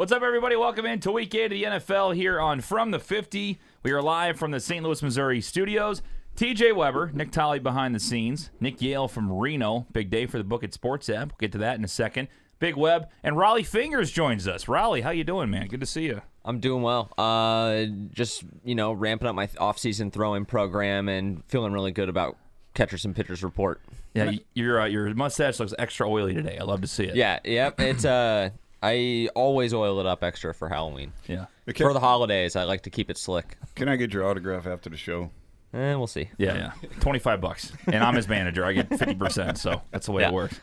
What's up, everybody? Welcome into week eight of the NFL here on From the 50. We are live from the St. Louis, Missouri studios. TJ Weber, Nick Tolley behind the scenes, Nick Yale from Reno. Big day for the Book It Sports app. We'll get to that in a second. Big Web and Rollie Fingers joins us. Rollie, how you doing, man? Good to see you. I'm doing well. Uh, just you know, ramping up my off-season throwing program and feeling really good about catchers and pitchers report. Yeah, your uh, your mustache looks extra oily today. I love to see it. Yeah, yep. It's uh, I always oil it up extra for Halloween. yeah, Okay. For the holidays, I like to keep it slick. Can I get your autograph after the show? Eh, we'll see. yeah, yeah. Twenty five bucks, and I'm his manager. I get fifty percent, so that's the way Yeah. it works.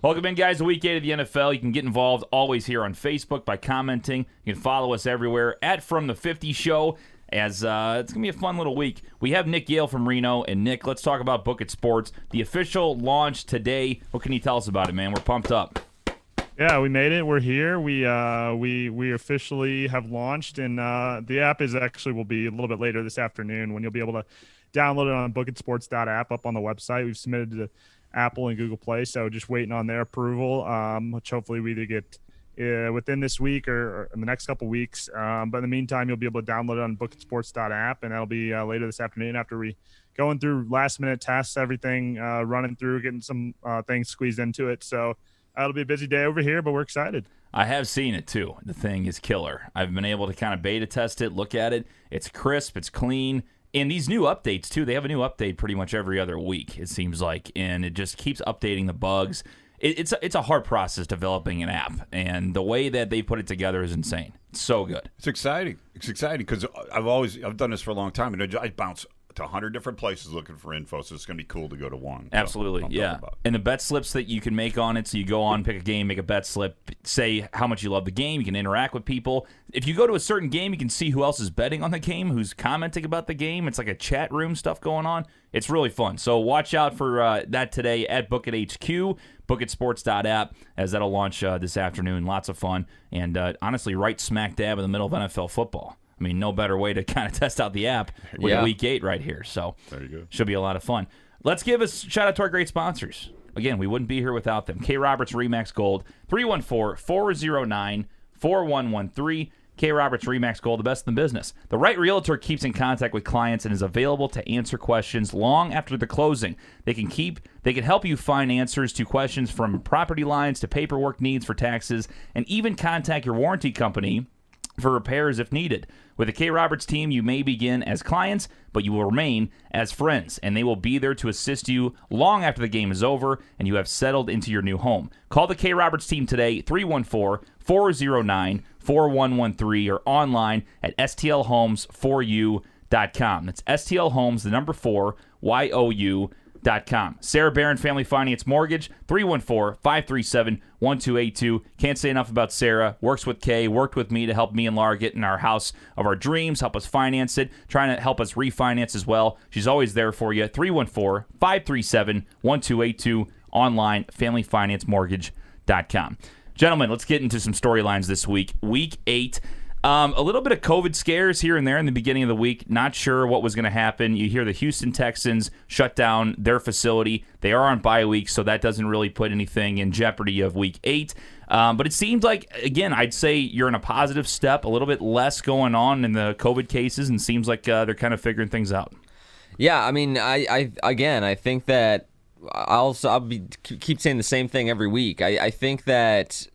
Welcome in, guys. to week eight of the NFL. You can get involved always here on Facebook by commenting. You can follow us everywhere at From the Fifty Show. As uh, it's gonna be a fun little week. We have Nick Yale from Reno, and Nick, let's talk about Book It Sports. The official launch today. What can you tell us about it, man? We're pumped up. Yeah, we made it. We're here. We uh we we officially have launched, and uh, the app is actually will be a little bit later this afternoon when you'll be able to download it on bookitsports.app up on the website. We've submitted to Apple and Google Play, so just waiting on their approval. Um, which hopefully we either get uh, within this week or, or in the next couple weeks. Um, but in the meantime, you'll be able to download it on bookitsports.app, and that'll be uh, later this afternoon after we going through last minute tests, everything uh, running through, getting some uh, things squeezed into it. So. It'll be a busy day over here, but we're excited. I have seen it too. The thing is killer. I've been able to kind of beta test it, look at it. It's crisp, it's clean. And these new updates too, they have a new update pretty much every other week, it seems like, and it just keeps updating the bugs. It, it's a, it's a hard process developing an app, and the way that they put it together is insane. It's so good. It's exciting. It's exciting because I've always I've done this for a long time, and I I bounce to hundred different places looking for info. So it's going to be cool to go to one. Absolutely, yeah. And the bet slips that you can make on it, so you go on, pick a game, make a bet slip, say how much you love the game. You can interact with people. If you go to a certain game, you can see who else is betting on the game, who's commenting about the game. It's like a chat room stuff going on. It's really fun. So watch out for uh, that today at Book It HQ, bookitsports.app, as that'll launch uh, this afternoon. Lots of fun, and uh, honestly, right smack dab in the middle of NFL football. I mean, no better way to kind of test out the app with Yeah. week eight right here. So There you go. should be a lot of fun. Let's give a shout out to our great sponsors. Again, we wouldn't be here without them. K Roberts Remax Gold, 314 409 4113. K Roberts Remax Gold, the best in the business. The right realtor keeps in contact with clients and is available to answer questions long after the closing. They can keep they can help you find answers to questions from property lines to paperwork needs for taxes and even contact your warranty company for repairs if needed. With the K Roberts team, you may begin as clients, but you will remain as friends, and they will be there to assist you long after the game is over and you have settled into your new home. Call the K Roberts team today, 314 409 4113, or online at stlhomes4u.com. That's STL Homes, the number four, Y O U. Sarah Barron Family Finance Mortgage, 314-537-1282. Can't say enough about Sarah. Works with Kay, worked with me to help me and Laura get in our house of our dreams, help us finance it, trying to help us refinance as well. She's always there for you. 314-537-1282. Online, familyfinancemortgage.com. Gentlemen, let's get into some storylines this week. Week eight. Um, a little bit of COVID scares here and there in the beginning of the week. Not sure what was going to happen. You hear the Houston Texans shut down their facility. They are on bye week, so that doesn't really put anything in jeopardy of week eight. Um, but it seems like, again, I'd say you're in a positive step, a little bit less going on in the COVID cases, and seems like uh, they're kind of figuring things out. Yeah, I mean, I, I again, I think that I'll I'll be keep saying the same thing every week. I, I think that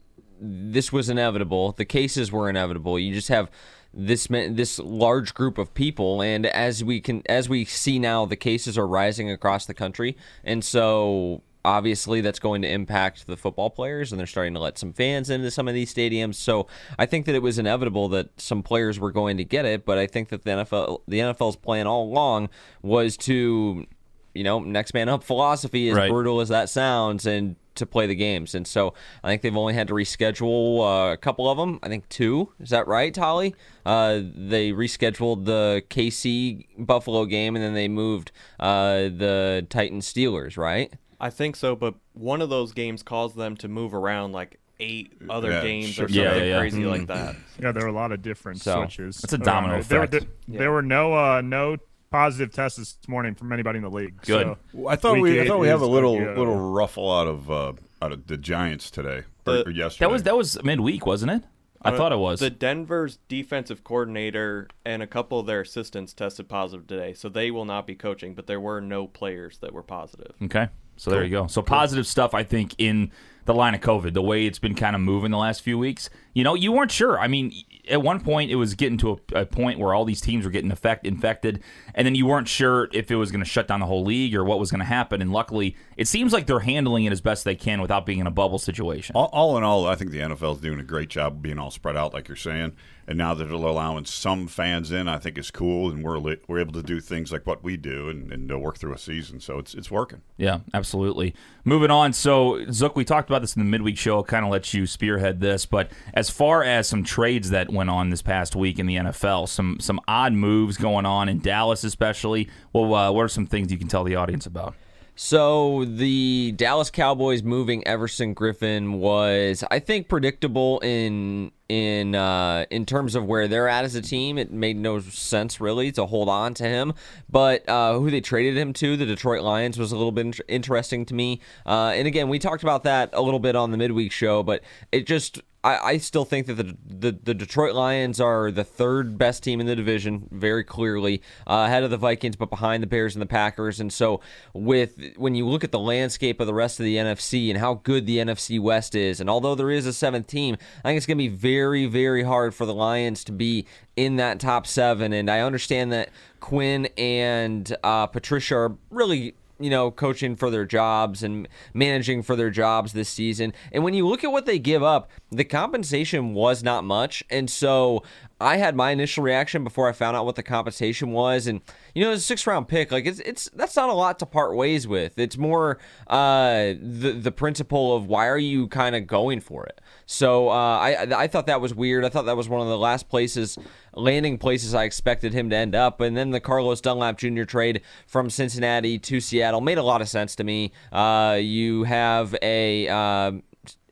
this was inevitable. The cases were inevitable. You just have this this large group of people, and as we can as we see now, the cases are rising across the country, and so obviously that's going to impact the football players and they're starting to let some fans into some of these stadiums so i think that it was inevitable that some players were going to get it but i think that the nfl the nfl's plan all along was to you know next man up philosophy as Right. brutal as that sounds and to play the games and so i think they've only had to reschedule uh, a couple of them i think two is that right Tolly? uh, they rescheduled the kc buffalo game and then they moved uh, the Titan steelers right I think so, but one of those games caused them to move around like eight other Yeah, games sure. or something Yeah, yeah. crazy like that. Yeah, there were a lot of different So, switches. it's a around domino it. There, were- effect. there, there were no uh, no positive tests this morning from anybody in the league. Good. So Well, I thought we I thought we have a little like, uh, little ruffle out of uh, out of the Giants today or, The- or yesterday. That was that was midweek, wasn't it? I thought it was. The Denver's defensive coordinator and a couple of their assistants tested positive today, so they will not be coaching. But there were no players that were positive. Okay. So there you go. So positive stuff, I think, in the line of COVID, the way it's been kind of moving the last few weeks. You know, you weren't sure. I mean, at one point, it was getting to a, a point where all these teams were getting affect, infected, and then you weren't sure if it was going to shut down the whole league or what was going to happen. And luckily, it seems like they're handling it as best they can without being in a bubble situation. All, all in all, I think the NFL is doing a great job of being all spread out, like you're saying. And now that they're allowing some fans in, I think it's cool, and we're li- we're able to do things like what we do and, and uh, work through a season. So it's it's working. Yeah, absolutely. Moving on. So, Zook, we talked about this in the midweek show. Kind of let you spearhead this, but as far as some trades that went on this past week in the NFL, some some odd moves going on in Dallas, especially. Well, uh, what are some things you can tell the audience about? So the Dallas Cowboys moving Everson Griffen was, I think, predictable in in uh, in terms of where they're at as a team. It made no sense really to hold on to him, but uh, who they traded him to, the Detroit Lions, was a little bit interesting to me. Uh, and again, we talked about that a little bit on the midweek show, but it just I, I still think that the, the the Detroit Lions are the third best team in the division, very clearly uh, ahead of the Vikings, but behind the Bears and the Packers. And so, with when you look at the landscape of the rest of the NFC and how good the NFC West is, and although there is a seventh team, I think it's going to be very very hard for the Lions to be in that top seven. And I understand that Quinn and uh, Patricia are really you know, coaching for their jobs and managing for their jobs this season. And when you look at what they give up, the compensation was not much. And so I had my initial reaction before I found out what the compensation was. And, you know, it's a six round pick. Like, it's, it's, that's not a lot to part ways with. It's more uh, the, the principle of why are you kind of going for it? So uh, I, I thought that was weird. I thought that was one of the last places landing places I expected him to end up. And then the Carlos Dunlap Jr. trade from Cincinnati to Seattle made a lot of sense to me. Uh, you have a. Uh,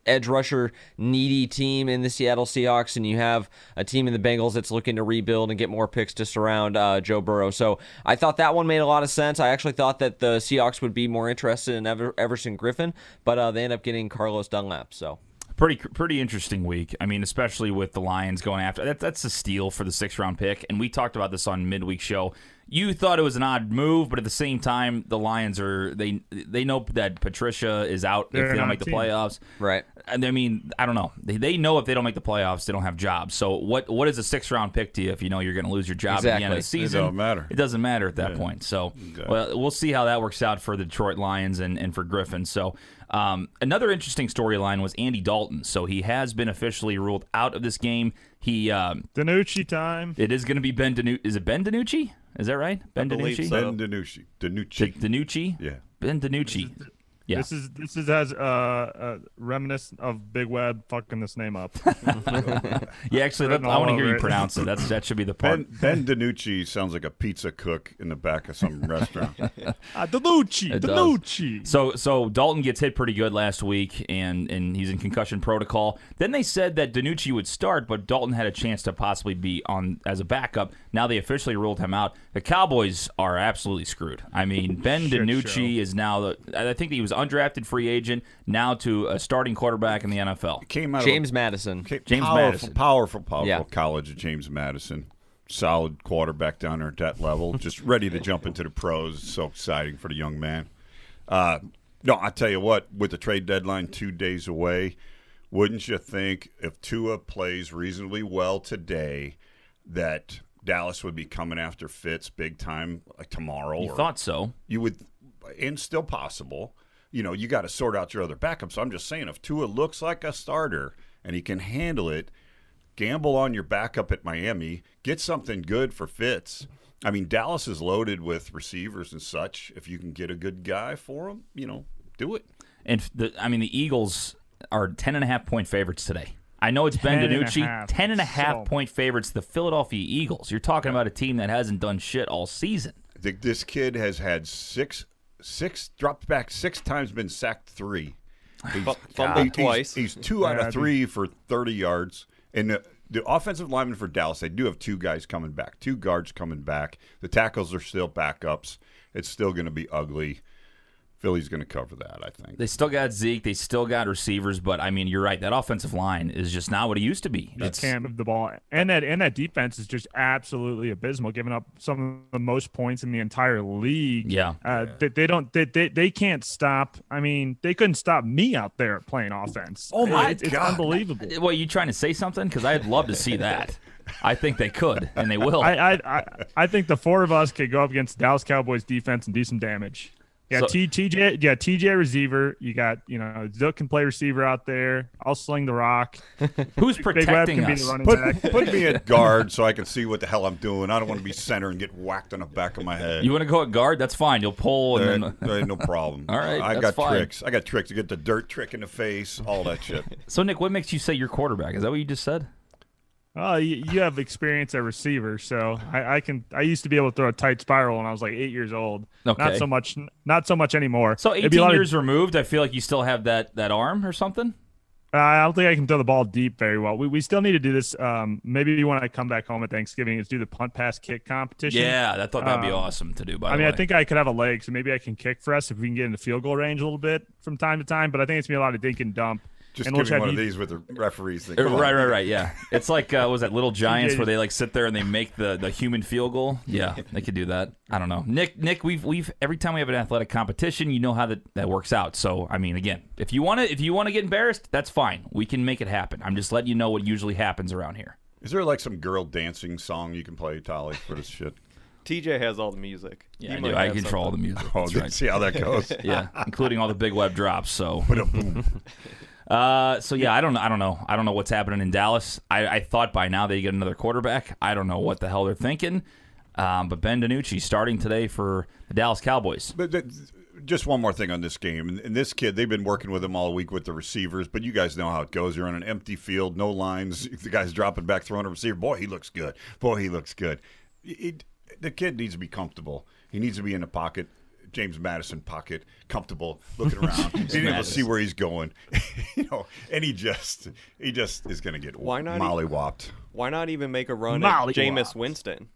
edge rusher needy team in the Seattle Seahawks, and you have a team in the Bengals that's looking to rebuild and get more picks to surround uh, Joe Burrow. So I thought that one made a lot of sense. I actually thought that the Seahawks would be more interested in Ever- Everson Griffen, but uh, they end up getting Carlos Dunlap. So pretty pretty interesting week. I mean, especially with the Lions going after that. That's a steal for the sixth round pick, and we talked about this on midweek show. You thought it was an odd move, but at the same time, the Lions are they they know that Patricia is out They're if they don't make the team. playoffs. right. And I mean, I don't know. They, they know if they don't make the playoffs, they don't have jobs. So what what is a six round pick to you if you know you're going to lose your job at the end of the Exactly. season? don't matter. It doesn't matter at that point. So well, we'll see how that works out for the Detroit Lions and, and for Griffen. So um, another interesting storyline was Andy Dalton. So he has been officially ruled out of this game. He um, Danucci time. it is going to be Ben Danucci. Is it Ben Danucci? Is that right? Ben believe Danucci. so. Ben Danucci. Danucci. DiNucci. Danucci. Yeah. Ben Danucci. Yeah. This is this is as uh, uh reminiscent of Big Web fucking this name up. Yeah, actually, that, I want to hear you it. pronounce it. That's that should be the part. Ben, ben DiNucci sounds like a pizza cook in the back of some restaurant. Ah, Danucci, It does. Danucci. So so Dalton gets hit pretty good last week, and and he's in concussion protocol. Then they said that Danucci would start, but Dalton had a chance to possibly be on as a backup. Now they officially ruled him out. The Cowboys are absolutely screwed. I mean, Ben Shit Danucci is now the. I think he was undrafted free agent now to a starting quarterback in the NFL. Came out James of Madison. Ca- James powerful, Madison. powerful, powerful Yeah. college of James Madison. Solid quarterback down there at that level, just ready to jump into the pros. So exciting for the young man. Uh, no, I tell you what, with the trade deadline two days away, wouldn't you think if Tua plays reasonably well today, that Dallas would be coming after Fitz big time like tomorrow? You or- thought so? you would, and still possible. You know, you got to sort out your other backups. I'm just saying, if Tua looks like a starter and he can handle it, gamble on your backup at Miami, get something good for Fitz. I mean, Dallas is loaded with receivers and such. If you can get a good guy for him, you know, do it. And the, I mean, the Eagles are 10 and a half point favorites today. I know it's Ben 10 and DiNucci, half. 10 and a half So- point favorites, the Philadelphia Eagles. You're talking about a team that hasn't done shit all season. Th- This kid has had six, six dropped back six times, been sacked three. He's, Fu- fumbled he- he's- twice. He's, two out of three for 30 yards. And the, the offensive lineman for Dallas, they do have two guys coming back, two guards coming back. The tackles are still backups. It's still going to be ugly. Philly's going to cover that. I think. They still got Zeke. They still got receivers, but I mean, you're right. That offensive line is just not what it used to be. It's, can't move the ball, and that and that defense is just absolutely abysmal, giving up some of the most points in the entire league. Yeah. uh, They, they don't they, they they can't stop. I mean, they couldn't stop me out there playing offense. Oh my it's, it's God. unbelievable. Well, you trying to say something? Because I'd love to see that. I think they could, and they will. I, I I I think the four of us could go up against Dallas Cowboys defense and do some damage. Yeah, So- T, TJ, yeah, TJ receiver. You got, you know, Zook can play receiver out there. I'll sling the rock. Who's Big Web protecting can be the running Put, back. put me at guard so I can see what the hell I'm doing. I don't want to be center and get whacked on the back of my head. You want to go at guard? That's fine. You'll pull There, and then. there ain't no problem. All right, I that's got fine. tricks. I got tricks to get the dirt trick in the face, all that shit. So Nick, what makes you say you're quarterback? Is that what you just said? Oh, you, you have experience at receiver, so I, I can. I used to be able to throw a tight spiral when I was like eight years old. Okay. Not so much. Not so much anymore. So It'd be a 18 lot of- years removed, I feel like you still have that that arm or something. Uh, I don't think I can throw the ball deep very well. We, we still need to do this. Um, maybe when I come back home at Thanksgiving, is do the punt pass kick competition. Yeah, I thought that'd be Um, awesome to do. By I the mean, way, I think I could have a leg, so maybe I can kick for us if we can get in the field goal range a little bit from time to time. But I think it's gonna be a lot of dink and dump. Just and give we'll me one of these with the referees. Thing. Uh, Right, right, right. Yeah, it's like uh, was that Little Giants Yeah. where they like sit there and they make the, the human field goal? Yeah, they could do that. I don't know, Nick. Nick, we've we've every time we have an athletic competition, you know how that, that works out. So I mean, again, if you want to if you want to get embarrassed, that's fine. We can make it happen. I'm just letting you know what usually happens around here. Is there like some girl dancing song you can play, Tolly, for this shit? TJ has all the music. Yeah, He I do. I control something. the music. Oh, right. see how that goes. Yeah, including all the big web drops. So Put a boom. Uh, so yeah, I don't, I don't know, I don't know what's happening in Dallas. I, I thought by now they get another quarterback. I don't know what the hell they're thinking. Um, but Ben DiNucci starting today for the Dallas Cowboys. But th- just one more thing on this game. And, this kid, they've been working with him all week with the receivers, but you guys know how it goes. You're on an empty field, no lines. The guy's dropping back, throwing a receiver. Boy, he looks good. Boy, he looks good. The kid needs to be comfortable. He needs to be in the pocket. James Madison pocket, comfortable, looking around, being able to see where he's going, you know, and he just he just is going to get Why not mollywopped. Why not even make a run Molly at Jameis Wops. Winston?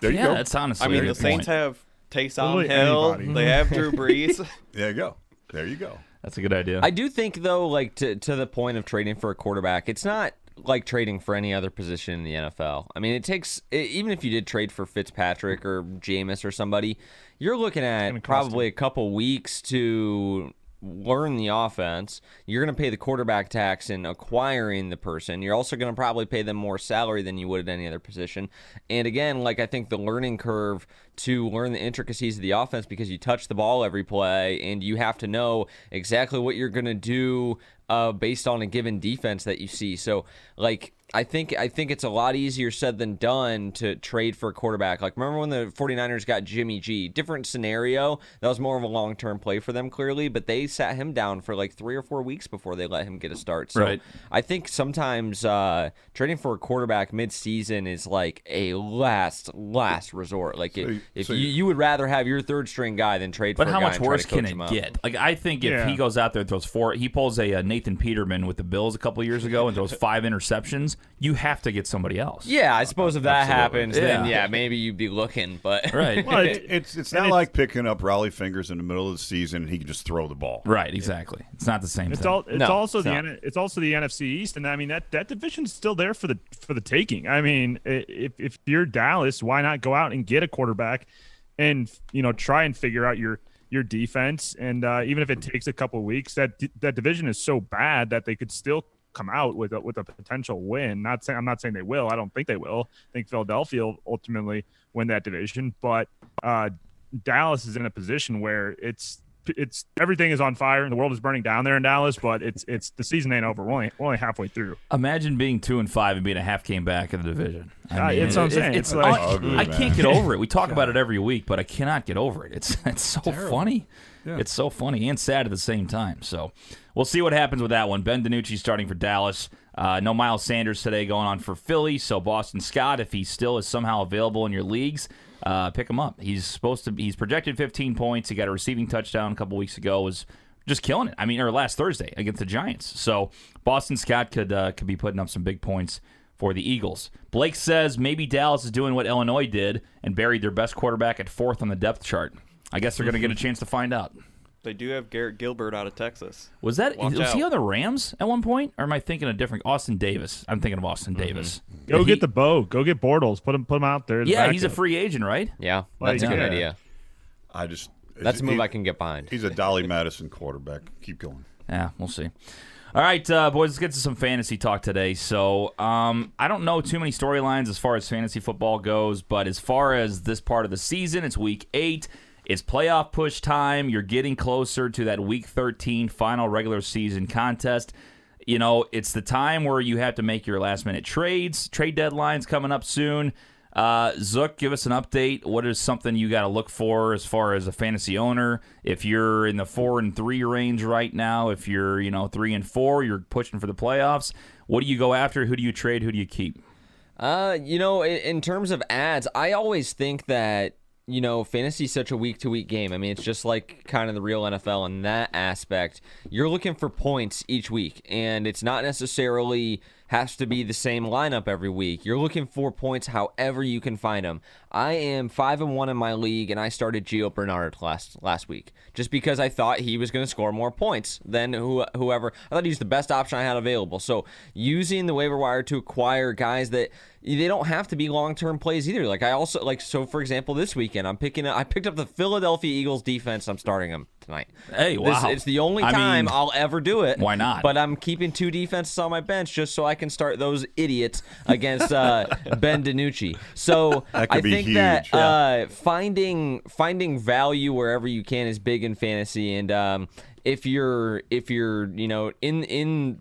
There you yeah, go. that's honestly. I mean, the Saints point. have Taysom Literally Hill. anybody. They have Drew Brees. There you go. There you go. That's a good idea. I do think though, like to to the point of trading for a quarterback, it's not like trading for any other position in the NFL. I mean, it takes e- even if you did trade for Fitzpatrick or Jameis or somebody, you're looking at probably a couple weeks to learn the offense. You're going to pay the quarterback tax in acquiring the person. You're also going to probably pay them more salary than you would at any other position. And again, like I think the learning curve to learn the intricacies of the offense because you touch the ball every play and you have to know exactly what you're going to do uh, based on a given defense that you see. So, like, I think I think it's a lot easier said than done to trade for a quarterback. Like, remember when the 49ers got Jimmy G? Different scenario. That was more of a long term play for them, clearly, but they sat him down for like three or four weeks before they let him get a start. So, Right. I think sometimes uh, trading for a quarterback mid season is like a last, last resort. Like, you- if so you, you- you would rather have your third string guy than trade But for a how much worse can him it get? Like I think if Yeah. he goes out there and throws four, he pulls a, uh Nathan Peterman with the Bills a couple years ago and throws five interceptions. You have to get somebody else. Yeah, I suppose if that Absolutely. happens, then Yeah. yeah, maybe you'd be looking. But Right. Well, It, it- it's it's not it's- like picking up Rollie fingers in the middle of the season and he can just throw the ball. right. Exactly. It's not the same It's thing. all. It's No, also it's the. not. It's also the NFC East, and I mean that that division's still there for the for the taking. I mean, if if you're Dallas, why not go out and get a quarterback, and you know try and figure out your your defense, and uh, even if it takes a couple weeks, that that division is so bad that they could still come out with a, with a potential win. Not saying I'm not saying they will. I don't think they will. I think Philadelphia will ultimately win that division, but uh, Dallas is in a position where it's it's everything is on fire and the world is burning down there in Dallas, but it's it's the season ain't over. We're only we're only halfway through. Imagine being two and five and being a half game back in the division. I Uh, it's what I'm. It's, It's like- I- Ugly, I can't get over it. We talk about it every week, but I cannot get over it. It's it's so funny. Yeah. It's so funny and sad at the same time. So we'll see what happens with that one. Ben DiNucci starting for Dallas. Uh, no Miles Sanders today going on for Philly. So Boston Scott, if he still is somehow available in your leagues, uh, pick him up. He's supposed to. He's projected 15 points. He got a receiving touchdown a couple weeks ago. Was just killing it. I mean, or last Thursday against the Giants. So Boston Scott could uh, could be putting up some big points for the Eagles. Blake says maybe Dallas is doing what Illinois did and buried their best quarterback at fourth on the depth chart. I guess they're going to get a chance to find out. They do have Garrett Gilbert out of Texas. Was that Watch was he on the Rams at one point, or am I thinking of different Austin Davis? I'm thinking of Austin Mm-hmm. Davis. Go He- get the bow. Go get Bortles. Put him put him out there. as Yeah, he's a free agent, right? Yeah, Like, that's a good yeah. idea. I just That's a move he- I can get behind. He's a Dolly Madison quarterback. Keep going. Yeah, we'll see. All right, uh, boys, let's get to some fantasy talk today. So, um, I don't know too many storylines as far as fantasy football goes, but as far as this part of the season, it's week eight. It's playoff push time. You're getting closer to that week 13 final regular season contest. You know, it's the time where you have to make your last minute trades. Trade deadline's coming up soon. Uh, Zook, give us an update. What is something you got to look for as far as a fantasy owner? If you're in the four and three range right now, if you're you know three and four, you're pushing for the playoffs. What do you go after? Who do you trade? Who do you keep? Uh, you know, in, in terms of ads, I always think that you know fantasy is such a week to week game. I mean, it's just like kind of the real NFL in that aspect. You're looking for points each week, and it's not necessarily has to be the same lineup every week. You're looking for points however you can find them. I am five and one in my league, and I started Gio Bernard last last week just because I thought he was going to score more points than who, whoever. I thought he was the best option I had available. So using the waiver wire to acquire guys that they don't have to be long term plays either. Like I also like so for example this weekend I'm picking up, I picked up the Philadelphia Eagles defense. I'm starting them tonight. Hey, This- wow. it's the only I time mean, I'll ever do it. why not? But I'm keeping two defenses on my bench just so I can start those idiots against uh, Ben DiNucci. So That could I be think huge, that yeah. uh, finding finding value wherever you can is big in fantasy. And um, if you're if you're you know in in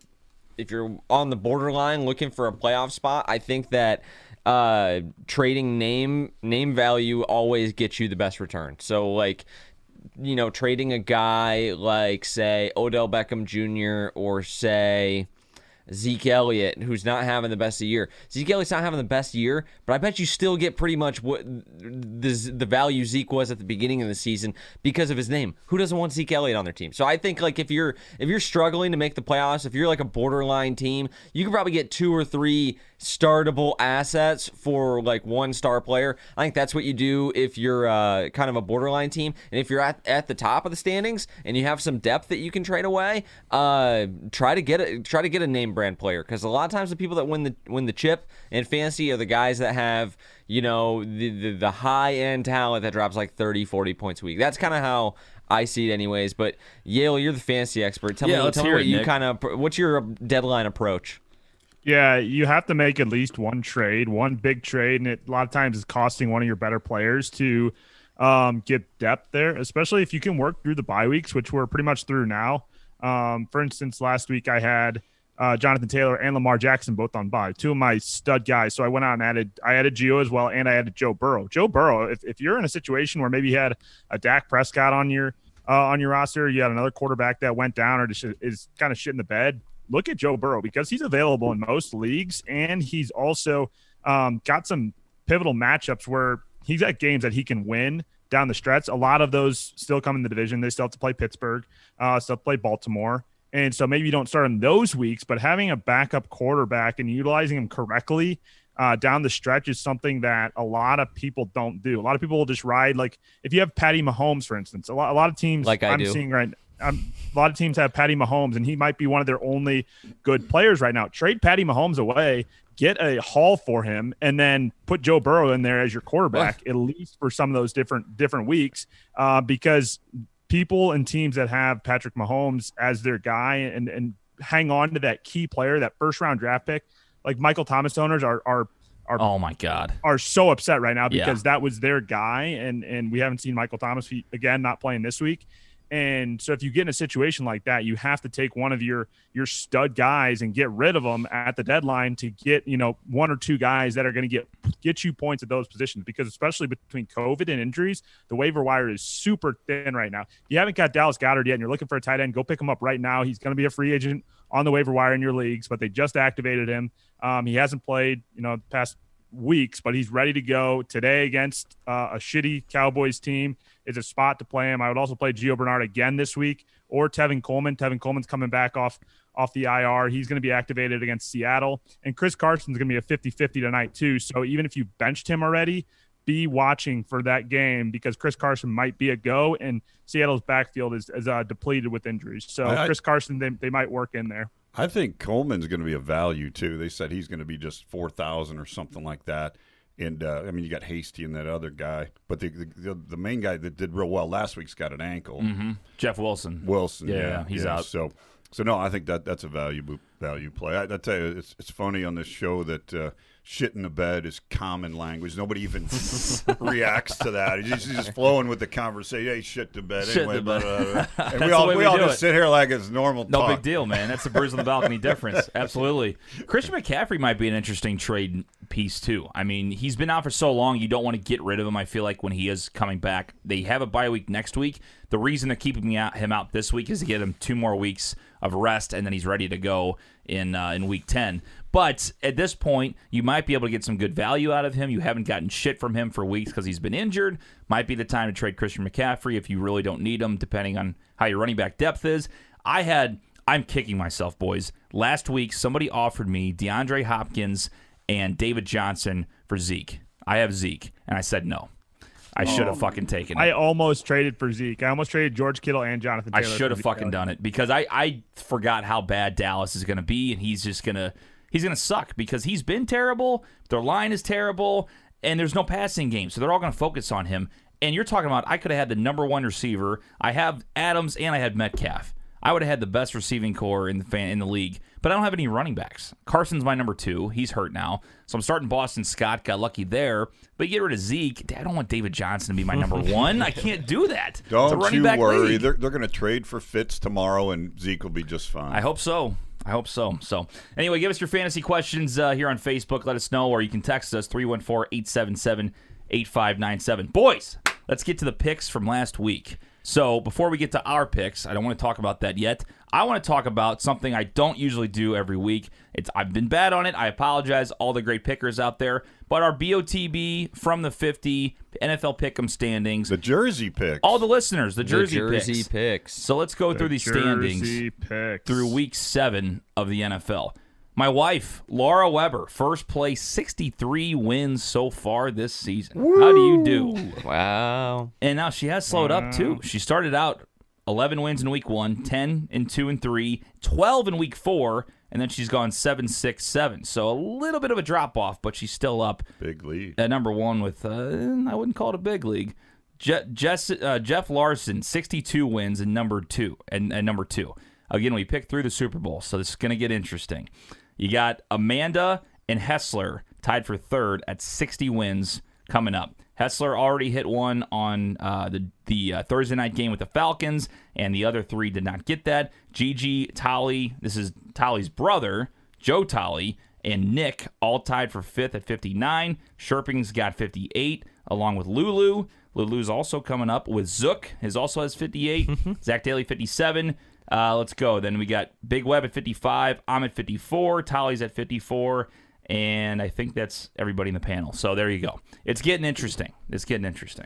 if you're on the borderline looking for a playoff spot, I think that uh, trading name name value always gets you the best return. So like you know, trading a guy like say Odell Beckham Jr. or say Zeke Elliott, who's not having the best of year. Zeke Elliott's not having the best year, but I bet you still get pretty much what the the value Zeke was at the beginning of the season because of his name. Who doesn't want Zeke Elliott on their team? So I think like if you're if you're struggling to make the playoffs, if you're like a borderline team, you can probably get two or three startable assets for like one star player. I think that's what you do if you're uh, kind of a borderline team, and if you're at, at the top of the standings and you have some depth that you can trade away, uh, try to get a try to get a name brand player because a lot of times the people that win the win the chip in fantasy are the guys that have you know the the, the high end talent that drops like 30 40 points a week. That's kind of how. I see it anyways, but Yale, you're the fantasy expert. Tell Yeah, me, tell me what it, you kind of, what's your deadline approach? Yeah, you have to make at least one trade, one big trade, and it a lot of times is costing one of your better players to um, get depth there, especially if you can work through the bye weeks, which we're pretty much through now. Um, for instance, last week I had uh, Jonathan Taylor and Lamar Jackson both on bye, two of my stud guys. So I went out and added, I added Gio as well, and I added Joe Burrow. Joe Burrow, if, if you're in a situation where maybe you had a Dak Prescott on your uh, on your roster, you had another quarterback that went down or just is kind of shit in the bed. Look at Joe Burrow because he's available in most leagues, and he's also um, got some pivotal matchups where he's got games that he can win down the stretch. A lot of those still come in the division. They still have to play Pittsburgh, uh, still play Baltimore. And so maybe you don't start in those weeks, but having a backup quarterback and utilizing him correctly uh, down the stretch is something that a lot of people don't do. A lot of people will just ride like if you have Patty Mahomes, for instance, a lot, a lot of teams Like I am do. seeing right. Um, a lot of teams have Patty Mahomes, and he might be one of their only good players right now. Trade Patty Mahomes away, get a haul for him, and then put Joe Burrow in there as your quarterback, at least for some of those different different weeks, uh, because people and teams that have Patrick Mahomes as their guy and and hang on to that key player, that first round draft pick, like Michael Thomas owners are are are Oh my God. are so upset right now Yeah. because that was their guy and and we haven't seen Michael Thomas he- again not playing this week. And so if you get in a situation like that, you have to take one of your your stud guys and get rid of them at the deadline to get, you know, one or two guys that are going to get get you points at those positions because especially between COVID and injuries, the waiver wire is super thin right now. If you haven't got Dallas Goedert yet and you're looking for a tight end, go pick him up right now. He's going to be a free agent on the waiver wire in your leagues, but they just activated him. Um, he hasn't played, you know, past weeks, but he's ready to go today against uh, a shitty Cowboys team. Is a spot to play him. I would also play Gio Bernard again this week or Tevin Coleman. Tevin Coleman's coming back off off the IR. He's going to be activated against Seattle. And Chris Carson's going to be a 50-50 tonight too. So even if you benched him already, be watching for that game because Chris Carson might be a go, and Seattle's backfield is, is uh, depleted with injuries. So I- Chris Carson, they, they might work in there. I think Coleman's going to be a value too. They said he's going to be just four thousand or something like that. And uh, I mean, you got Hasty and that other guy, but the, the the main guy that did real well last week's got an ankle. Jeff Wilson. Wilson, Yeah, yeah, he's yeah. out. So, so no, I think that that's a value value play. I, I tell you, it's it's funny on this show that uh, shit in the bed is common language. Nobody even reacts to that. He's just, flowing with the conversation. Hey, shit to bed. Shit anyway, the bed. blah, blah. and we all we, we all just it. sit here like it's normal. No talk. big deal, man. That's the bruise on the balcony difference. Absolutely. Christian McCaffrey might be an interesting trade piece too. I mean, he's been out for so long, you don't want to get rid of him. I feel like when he is coming back, they have a bye week next week. The reason they're keeping him out this week is to get him two more weeks of rest, and then he's ready to go in uh, in week ten. But at this point, you might be able to get some good value out of him. You haven't gotten shit from him for weeks because he's been injured. Might be the time to trade Christian McCaffrey if you really don't need him, depending on how your running back depth is. I had I'm kicking myself, boys. Last week, somebody offered me DeAndre Hopkins and David Johnson for Zeke. I have Zeke, and I said no. I should have oh, fucking taken it. I almost traded for Zeke. I almost traded George Kittle and Jonathan I should have fucking Elliott. done it because I, I forgot how bad Dallas is going to be, and he's just gonna he's gonna suck because he's been terrible. Their line is terrible, and there's no passing game, so they're all going to focus on him. And you're talking about I could have had the number one receiver. I have Adams and I had Metcalf. I would have had the best receiving corps in the fan in the league, but I don't have any running backs. Carson's my number two. He's hurt now, so I'm starting Boston Scott. Got lucky there, but you get rid of Zeke. I don't want David Johnson to be my number one. I can't do that. Don't you worry. league. They're they're going to trade for Fitz tomorrow, and Zeke will be just fine. I hope so. I hope so. So, anyway, give us your fantasy questions uh, here on Facebook. Let us know, or you can text us 314 877 8597. Boys, let's get to the picks from last week. So, before we get to our picks, I don't want to talk about that yet. I want to talk about something I don't usually do every week. It's I've been bad on it. I apologize, all the great pickers out there. But our BOTB from the 50 NFL Pick'em standings, the Jersey pick. all the listeners, the The Jersey, Jersey picks. picks. So let's go through these standings Jersey picks. through week seven of the NFL. My wife, Laura Weber, first place, 63 wins so far this season. How do you do? Wow. And now she has slowed up too. She started out 11 wins in week one, 10 in two and three, 12 in week four, and then she's gone 7 6 7. So a little bit of a drop off, but she's still up big lead. at number one with, uh, I wouldn't call it a big league. Je- Jess, uh, Jeff Larson, 62 wins in number two. And, and number two. Again, we picked through the Super Bowl, so this is going to get interesting. You got Amanda and Hessler tied for third at 60 wins coming up. Hessler already hit one on uh, the the uh, Thursday night game with the Falcons, and the other three did not get that. Gigi Tolly, this is Tolly's brother, Joe Tolly, and Nick all tied for fifth at 59. Sherping's got 58, along with Lulu. Lulu's also coming up with Zook. His also has 58. Zach Daly 57. Uh, let's go. Then we got Big Web at 55. I'm at 54. Tolly's at 54. And I think that's everybody in the panel. So there you go. It's getting interesting. It's getting interesting.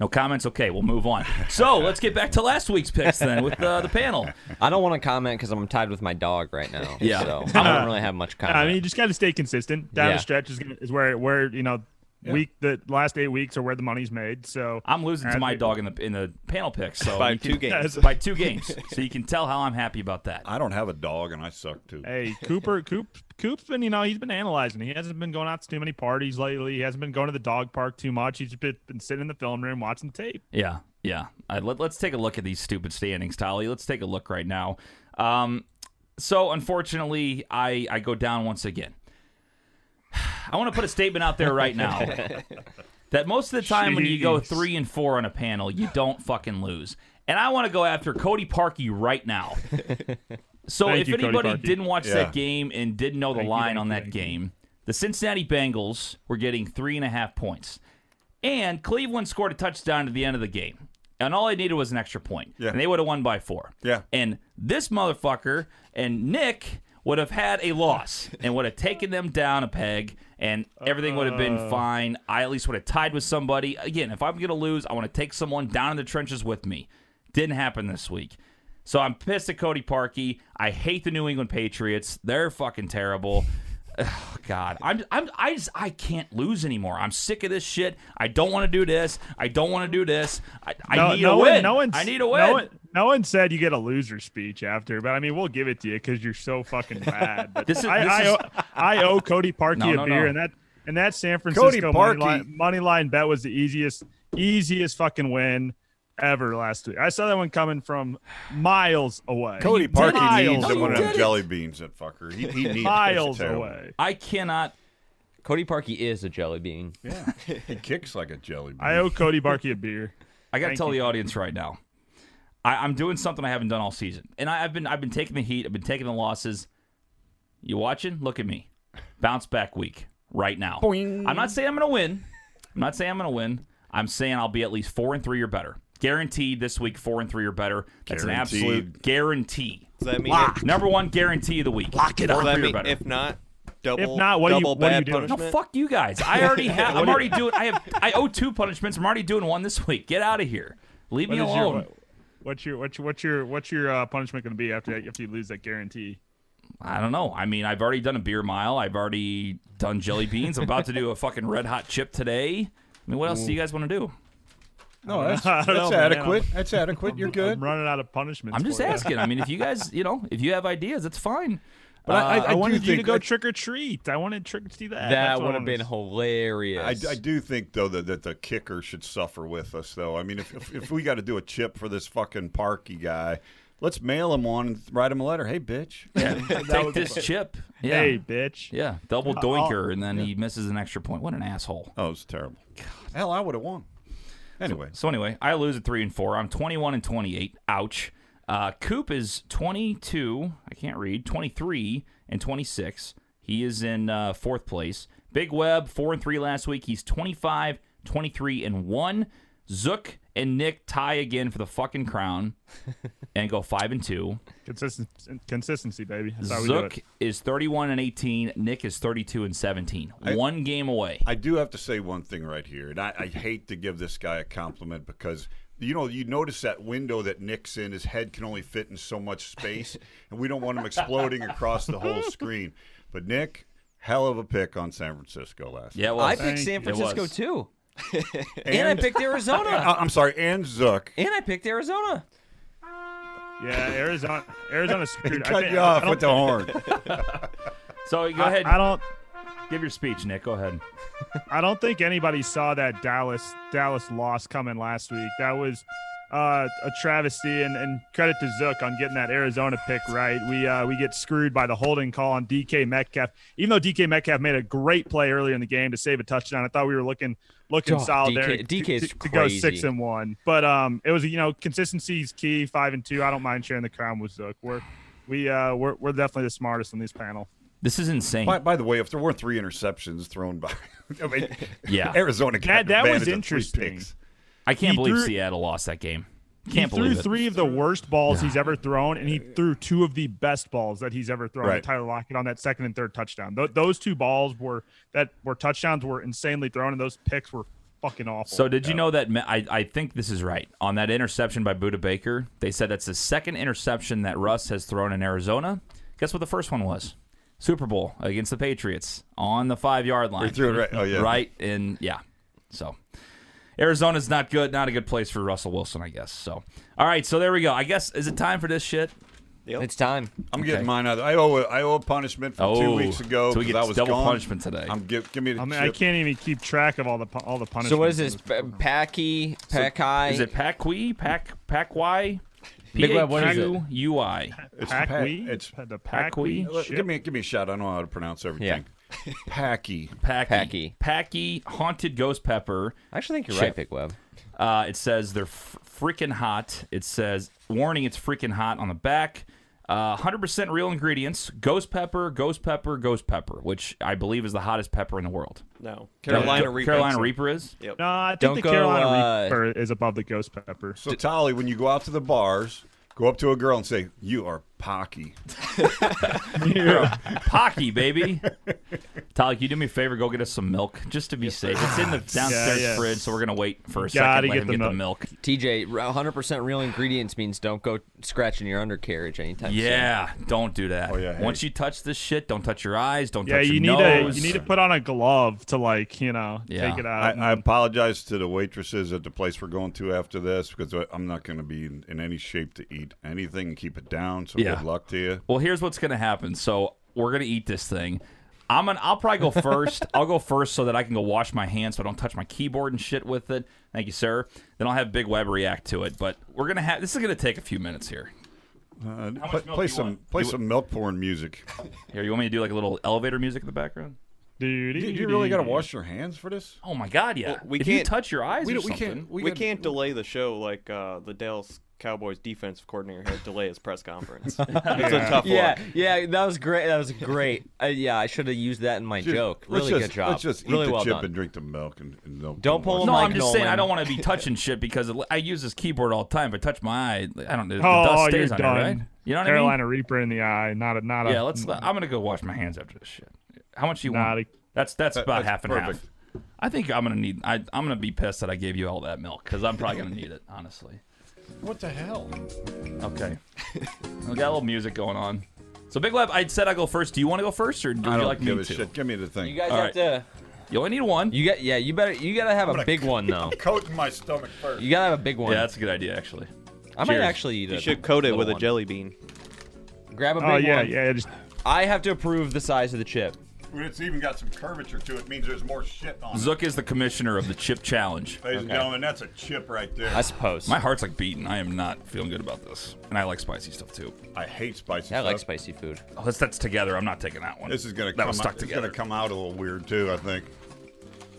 No comments? Okay, we'll move on. So let's get back to last week's picks then with uh, the panel. I don't want to comment because I'm tied with my dog right now. Yeah. So I don't really have much comment. I mean, you just got to stay consistent. Down Yeah. the stretch is, gonna, is where where you know week the last eight weeks are where the money's made. So I'm losing to my dog in the in the panel picks. So By two can- games. by two games. So you can tell how I'm happy about that. I don't have a dog, and I suck too. Hey, Cooper, Coop, Coop's been, you know, he's been analyzing. He hasn't been going out to too many parties lately. He hasn't been going to the dog park too much. He's been, been sitting in the film room watching tape. Yeah, yeah. Uh, let, us take a look at these stupid standings, Tolly. Let's take a look right now. Um, so unfortunately, I I go down once again. I want to put a statement out there right now that most of the time when you go three and four on a panel, you don't fucking lose. And I want to go after Cody Parkey right now. So Thank if you, anybody didn't watch Yeah. that game and didn't know the Thank line thank on that you. game, the Cincinnati Bengals were getting three and a half points. And Cleveland scored a touchdown at the end of the game. And all I needed was an extra point. Yeah. And they would have won by four. Yeah. And this motherfucker and Nick would have had a loss and would have taken them down a peg and everything would have been Uh. fine. I at least would have tied with somebody. Again, if I'm going to lose, I want to take someone down in the trenches with me. Didn't happen this week. So I'm pissed at Cody Parkey. I hate the New England Patriots. They're fucking terrible. Oh, God, I'm I'm I just I can't lose anymore. I'm sick of this shit. I don't want to do this. I don't want to do this. I, I no, need no a one, win. no one's, I need a win. No one, no one said you get a loser speech after, but I mean, we'll give it to you because you're so fucking bad. But This is- I, this I, is- owe, I owe Cody Parkey No, no, a beer, no. and that and that San Francisco money line, money line bet was the easiest, easiest fucking win ever last week. I saw that one coming from miles away. Cody Parkey miles needs one of did them jelly beans. That fucker. He, he needs miles away. I cannot. Cody Parkey is a jelly bean. Yeah, he kicks like a jelly bean. I owe Cody Parkey a beer. I got to tell you. the audience right now. I, I'm doing something I haven't done all season, and I, I've been I've been taking the heat. I've been taking the losses. You watching? Look at me, bounce back week right now. Boing. I'm not saying I'm going to win. I'm not saying I'm going to win. I'm saying I'll be at least four and three or better. Guaranteed this week, four and three or better. That's an Guaranteed. absolute guarantee. Does that mean Lock. Number one guarantee of the week. Lock it does Four that and three or mean better. if not double If not, what are you- double what are you bad doing? No, fuck you guys. I already have. I'm already doing. I have. I owe two punishments. I'm already doing one this week. Get out of here. Leave What me is your, alone. what- what's your what's your what's your what's your uh, punishment going to be after that, after you lose that guarantee? I don't know. I mean, I've already done a beer mile. I've already done jelly beans. I'm about to do a fucking red hot chip today. I mean, what else do you guys want to do? no, that's, I that's don't know, man. adequate. That's adequate. You're good. I'm running out of punishments. I'm just asking. I mean, if you guys, you know, if you have ideas, it's fine. But I, Uh, I, I, do wanted you to go I- trick or treat. I wanted trick to see that. That's That would have been hilarious. I, I do think though that, that the kicker should suffer with us though. I mean, if if, if we got to do a chip for this fucking Parkey guy, let's mail him one and write him a letter. Hey, bitch. Yeah, take this chip. Yeah, Hey, bitch. yeah, double I'll- doinker, and then he misses an extra point. What an asshole. Oh, it's terrible. Hell, I would have won. Anyway, So anyway, I lose at three and four. I'm 21 and 28. Ouch. Uh, Coop is 22. I can't read. 23 and 26. He is in uh, fourth place. Big Web four and three last week. He's 25, 23 and one. Zook and Nick tie again for the fucking crown and go five and two. Consistency, consistency, baby. That's how we do Zook it. is 31 and 18. Nick is 32 and 17. One game away. I do have to say one thing right here, and I, I hate to give this guy a compliment because you know you notice that window that Nick's in. His head can only fit in so much space, and we don't want him exploding across the whole screen. But Nick, hell of a pick on San Francisco last. yeah, well, I picked San Francisco too, night. and I picked Arizona, I- I'm sorry, and Zook. and I picked Arizona. Yeah, Arizona. Arizona's screwed. I Cut think- you I off don't- with the horn. So go I- ahead. I don't. Give your speech, Nick. Go ahead. I don't think anybody saw that Dallas Dallas loss coming last week. That was uh, a travesty, and, and credit to Zook on getting that Arizona pick right. We uh, we get screwed by the holding call on DK Metcalf. Even though DK Metcalf made a great play earlier in the game to save a touchdown, I thought we were looking looking Oh, solid DK there. DK is to, to go six and one, but um, it was you know consistency is key. Five and two. I don't mind sharing the crown with Zook. We're we uh we're, we're definitely the smartest on this panel. This is insane. by, by the way, if there weren't three interceptions thrown by, I mean, Yeah. Arizona got That- that was advantage three interesting. picks. I can't He believe threw- Seattle lost that game. He Can't threw believe it. three of the worst balls he's ever thrown, and he threw two of the best balls that he's ever thrown. to Right. Tyler Lockett on that second and third touchdown. Th- those two balls were that were touchdowns were insanely thrown, and those picks were fucking awful. So did you know that? I I think this is right on that interception by Budda Baker. They said that's the second interception that Russ has thrown in Arizona. Guess what the first one was? Super Bowl against the Patriots on the five yard line. He threw it right. Oh yeah, Right and yeah. So Arizona's not good. Not a good place for Russell Wilson, I guess. So all right. So there we go. I guess is it time for this shit? It's time. I'm getting mine out. I owe a, I owe a punishment from two Oh, weeks ago so we get because I was double gone. punishment today. I'm give, give me the I mean, chip. I can't even keep track of all the all the punishments. So what is this? Pa- Packy, Packy. Is it Paqui? Pac Paqui? Big Web, what is it? P-A-Q-U-I. It's Pack pa- It's the Pack we? pack give me give me a shot. I don't know how to pronounce everything. Packy. Packy. Packy. Packy haunted ghost pepper. I actually think you're Chip. right, Big Web. Uh, it says they're f- freaking hot. It says warning, it's freaking hot on the back. Uh, 100% real ingredients: ghost pepper, ghost pepper, ghost pepper, which I believe is the hottest pepper in the world. No, Carolina Reaper. Carolina Reaper is. Yep. No, I think Don't the go, Carolina uh, Reaper is above the ghost pepper. So Tolly, when you go out to the bars, go up to a girl and say, "You are Pocky. Pocky, baby. Tyler, can you do me a favor? Go get us some milk just to be safe. It's in the downstairs yeah. fridge, so we're gonna wait for a Gotta second. Let get him the get the milk. milk. TJ, 100% real ingredients means don't go scratching your undercarriage anytime soon. Yeah, don't do that. Oh, yeah, hey. Once you touch this shit, don't touch your eyes. Don't Yeah, touch you your need to nose. you need to put on a glove to like you know Yeah. take it I, out. I apologize to the waitresses at the place we're going to after this because I'm not going to be in, in any shape to eat anything and keep it down. So Yeah. Good luck to you. Well, here's what's gonna happen. So we're gonna eat this thing. I'm gonna. I'll probably go first. I'll go first so that I can go wash my hands, so I don't touch my keyboard and shit with it. Thank you, sir. Then I'll have Big Web react to it. But we're gonna have. This is gonna take a few minutes here. Uh, much play play some want? play You- some milk porn music. Here, you want me to do like a little elevator music in the background? Dude, Did you really got to wash your hands for this? Oh my God, yeah. Well, we if can't- touch your eyes We or we something, can't- We, got- can't delay the show like uh, the Dallas Cowboys defensive coordinator had to delay his press conference. It's a tough Yeah, look. yeah, that was great. That was great. Uh, yeah, I should have used that in my Just- joke. let's Really just, good job. Let's just eat the well chip done. and drink the milk and, and no, Don't pull No, Mike I'm just saying I don't want to be touching shit because it- I use this keyboard all the time. If I touch my eye, I don't. The Oh, dust you're on done. it, right? You know what Carolina Reaper in the eye, not a not I a mean? Yeah, let's. I'm gonna go wash my hands after this shit. How much you Not want? a- That's that's That- about that's half and perfect. half. I think I'm gonna need. I, I'm gonna be pissed that I gave you all that milk because I'm probably gonna need it. Honestly. What the hell? Okay. we got a little music going on. So Big Web, I said I go first. Do you want to go first, or do I you don't like give me a to? shit. Give me the thing. You guys All have right. to. You only need one. You got yeah. You better. You gotta have a gonna- big one though. coat in my stomach first. You gotta have a big one. yeah, that's a good idea actually. I might actually eat it. You should coat it with a jelly bean. Grab a oh, big Oh yeah, one. yeah. Just I have to approve the size of the chip. When it's even got some curvature to it, means there's more shit on it. Zook is the commissioner of the Chip Challenge. Ladies and Okay. gentlemen, that's a chip right there. I suppose. My heart's like beating. I am not feeling good about this, and I like spicy stuff too. I hate spicy Yeah, I stuff. like spicy food. Oh, that's that's together. I'm not taking that one. This is gonna that come was stuck out, it's together. gonna come out a little weird too. I think.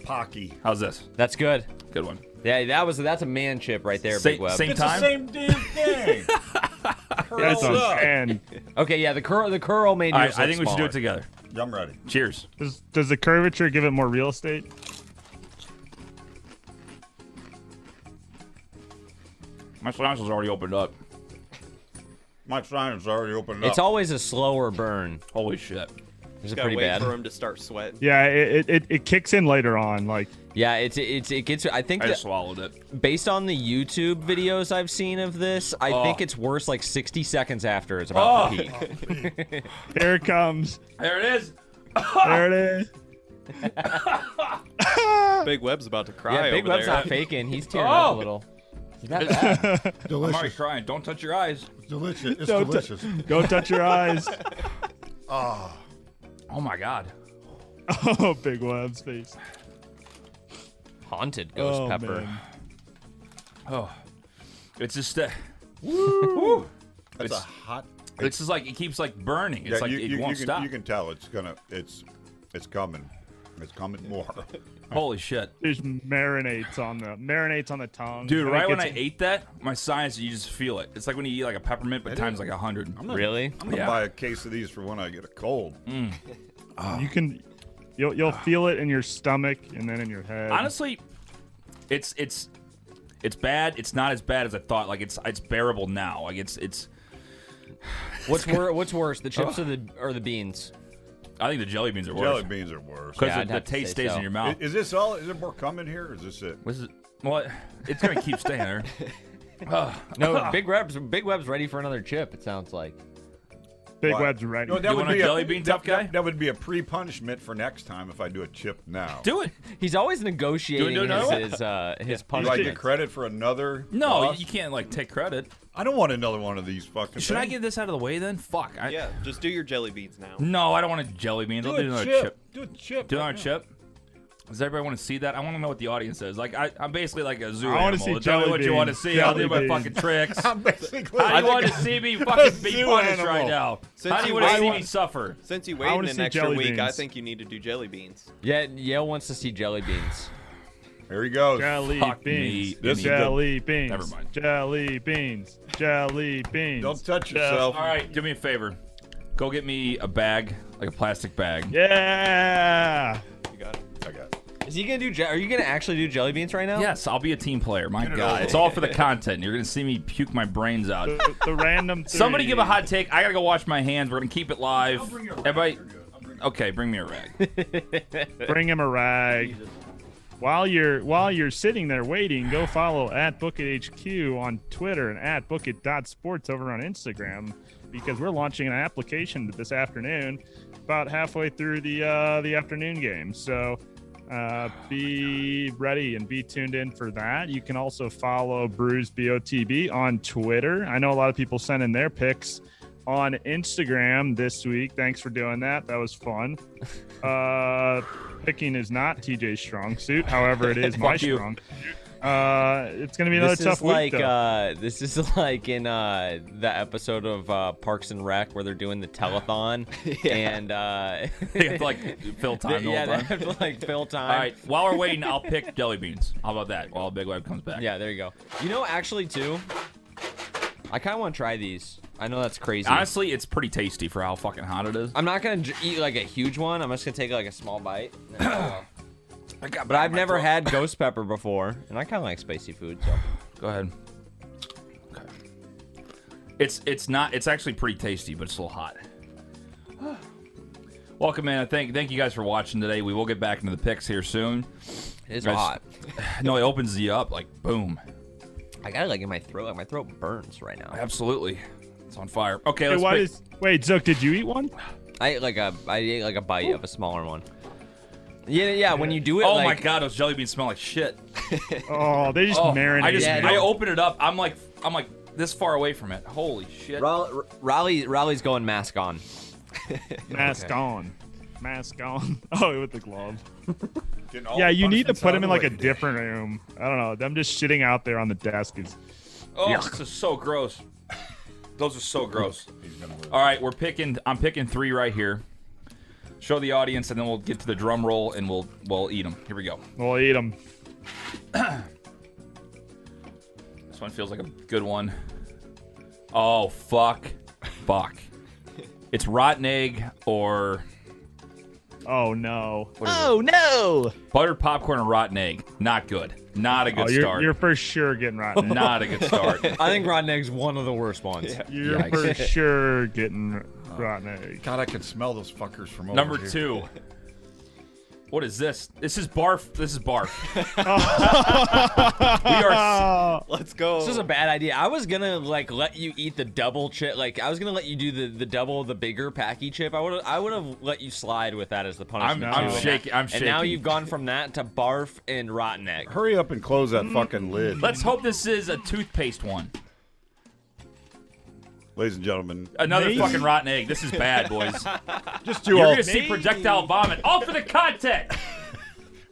Paqui. How's this? That's good. Good one. Yeah, that was that's a man chip right there, Same- Big Web. same It's time? the same damn thing. that's Curls up. and Okay, yeah, the curl the curl made All yours right, I look think we should do it smaller. together. I'm ready. Cheers. does, does the curvature give it more real estate? My silencer's already opened up. My sign's already opened up. It's always a slower burn. Holy shit. Is it Gotta pretty wait bad? for him to start sweating. Yeah, it, it, it kicks in later on. Like Yeah, it's it's it gets. I think I that swallowed it. based on the YouTube videos I've seen of this, I Oh. think it's worse like 60 seconds after it's about Oh. to peak. Oh, there it comes. There it is. There it is. Big Web's about to cry. yeah, Big over Web's there. not faking. He's tearing up Oh. a little. Is that bad? I'm delicious. already crying. Don't touch your eyes. It's delicious. It's Don't, delicious. t- don't touch your eyes. oh. Oh my god. Oh, big web's face. Haunted ghost oh, pepper. man. Oh. It's just uh, That's It's- a hot. it's just like it keeps like burning. It's Yeah, like you, it you, won't you can, stop. You can tell it's gonna. It's it's coming. It's coming more. Holy shit. There's marinates on the marinates on the tongue. Dude, right when I gets- ate that, my sinus, you just feel it. It's like when you eat like a peppermint, but It times is. like a hundred. Really? I'm gonna Yeah. buy a case of these for when I get a cold. you can, you'll you'll ah. feel it in your stomach and then in your head. Honestly, it's it's it's bad. It's not as bad as I thought. Like it's it's bearable now. Like it's it's. What's wor- What's worse, the chips or the or the beans? I think the jelly beans are worse. Jelly beans are worse. because Yeah, I'd the, have to taste say stays so. in your mouth. Is this all? Is there more coming here? Or is this it? What's it? What? It's gonna keep staying there. No, Big Web's Big Web's ready for another chip. It sounds like. Big Why? web's ready. No, that You would want a jelly bean that- tough guy? That, that would be a pre-punishment for next time if I do a chip now. Do it. He's always negotiating Do it, do it, his his, uh, his Do I get credit for another? No, loss? you can't like take credit. I don't want another one of these fucking. Should I get this out of the way then? Fuck. I, Yeah, just do your jelly beans now. No, I don't want a jelly beans. I'll Do do a another chip. chip. Do a chip. Do right another now. chip. Does everybody want to see that? I want to know what the audience says. Like, I, I'm basically like a zoo I wanna animal. see Tell me what you want to beans. see. I'll do my Jelly fucking tricks. I'm basically. How do you want to see me fucking be zoo punished animal. right now? Since How do you you want to see me suffer? Since you I waited wanna an extra jelly week, I think you need to do jelly beans. Yeah, Yale wants to see jelly beans. Here he goes. Jelly Fuck beans. me. This is jelly beans. Never mind. Jelly beans. Jelly beans. Don't touch Jell- yourself. All right, do me a favor. Go get me a bag, like a plastic bag. Yeah. Is he gonna do? Je- are you gonna actually do jelly beans right now? Yes, I'll be a team player. My it God, over it's all for the content. You're gonna see me puke my brains out. The, the random. Somebody give a hot take. I gotta go wash my hands. We're gonna keep it live. Everybody, okay, bring me a rag. Bring him a rag. While you're while you're sitting there waiting, go follow at BookItHQ on Twitter and at BookIt.sports over on Instagram because we're launching an application this afternoon, about halfway through the uh, the afternoon game. So uh, be ready and be tuned in for that. You can also follow Brews BOTB on Twitter. I know a lot of people sent in their picks on Instagram this week. Thanks for doing that. That was fun. Uh, picking is not TJ's strong suit. However, it is my strong. suit. Uh, it's gonna be another This tough is week. like uh, this is like in uh, the episode of uh, Parks and Rec where they're doing the telethon and uh, They have to, like fill time. the yeah, whole they time. have to like fill time. All right, while we're waiting, I'll pick jelly beans. How about that? While Big Web comes back. Yeah, there you go. You know, actually, too, I kind of want to try these. I know that's crazy. Honestly, it's pretty tasty for how fucking hot it is. I'm not gonna j- eat like a huge one. I'm just gonna take like a small bite. I got but I've never had ghost pepper before, and I kind of like spicy food. So Go ahead. Okay. It's it's not. It's actually pretty tasty, but it's a little hot. Welcome in. Thank thank you guys for watching today. We will get back into the picks here soon. it is hot. No, it opens you up like boom. I got it like in my throat. Like my throat burns right now. Absolutely, it's on fire. Okay, Hey, let's why pick. does- wait, Zook, did you eat one? I ate like a I ate like a bite of a smaller one. Yeah, yeah. When you do it, Oh like, my god, those jelly beans smell like shit. Oh, they just Oh, marinated. I just Yeah, I dude. open it up. I'm like I'm like this far away from it. Holy shit. Rollie, Rollie, Rollie's going mask on. mask Okay. on, mask on. Oh, with the glove. Yeah, you need to put out him in like a different room. I don't know. Them just shitting out there on the desk is. Oh, Yuck. this is so gross. Those are so gross. He's gonna live. All right, we're picking. I'm picking three right here. Show the audience, and then we'll get to the drum roll, and we'll we'll eat them. Here we go. We'll eat them. This one feels like a good one. Oh fuck, fuck. It's rotten egg or Oh no. Oh no! buttered popcorn and rotten egg. Not good. Not a good Oh, you're, start. you're for sure getting rotten. egg. Not a good start. I think rotten egg's one of the worst ones. You're Yikes. for sure getting rotten egg. God, I can smell those fuckers from over Number here. two. What is this? This is barf. This is barf. we are. Let's go. This is a bad idea. I was gonna like let you eat the double chip. Like I was gonna let you do the, the double the bigger Paqui chip. I would I would have let you slide with that as the punishment. I'm- too. I'm shaking- now- I'm And now you've gone from that to barf and rotten egg. Hurry up and close that fucking lid. Let's hope this is a toothpaste one. Ladies and gentlemen, Another Maybe. fucking rotten egg. This is bad, boys. just do You're all. gonna see projectile vomit. All for the content.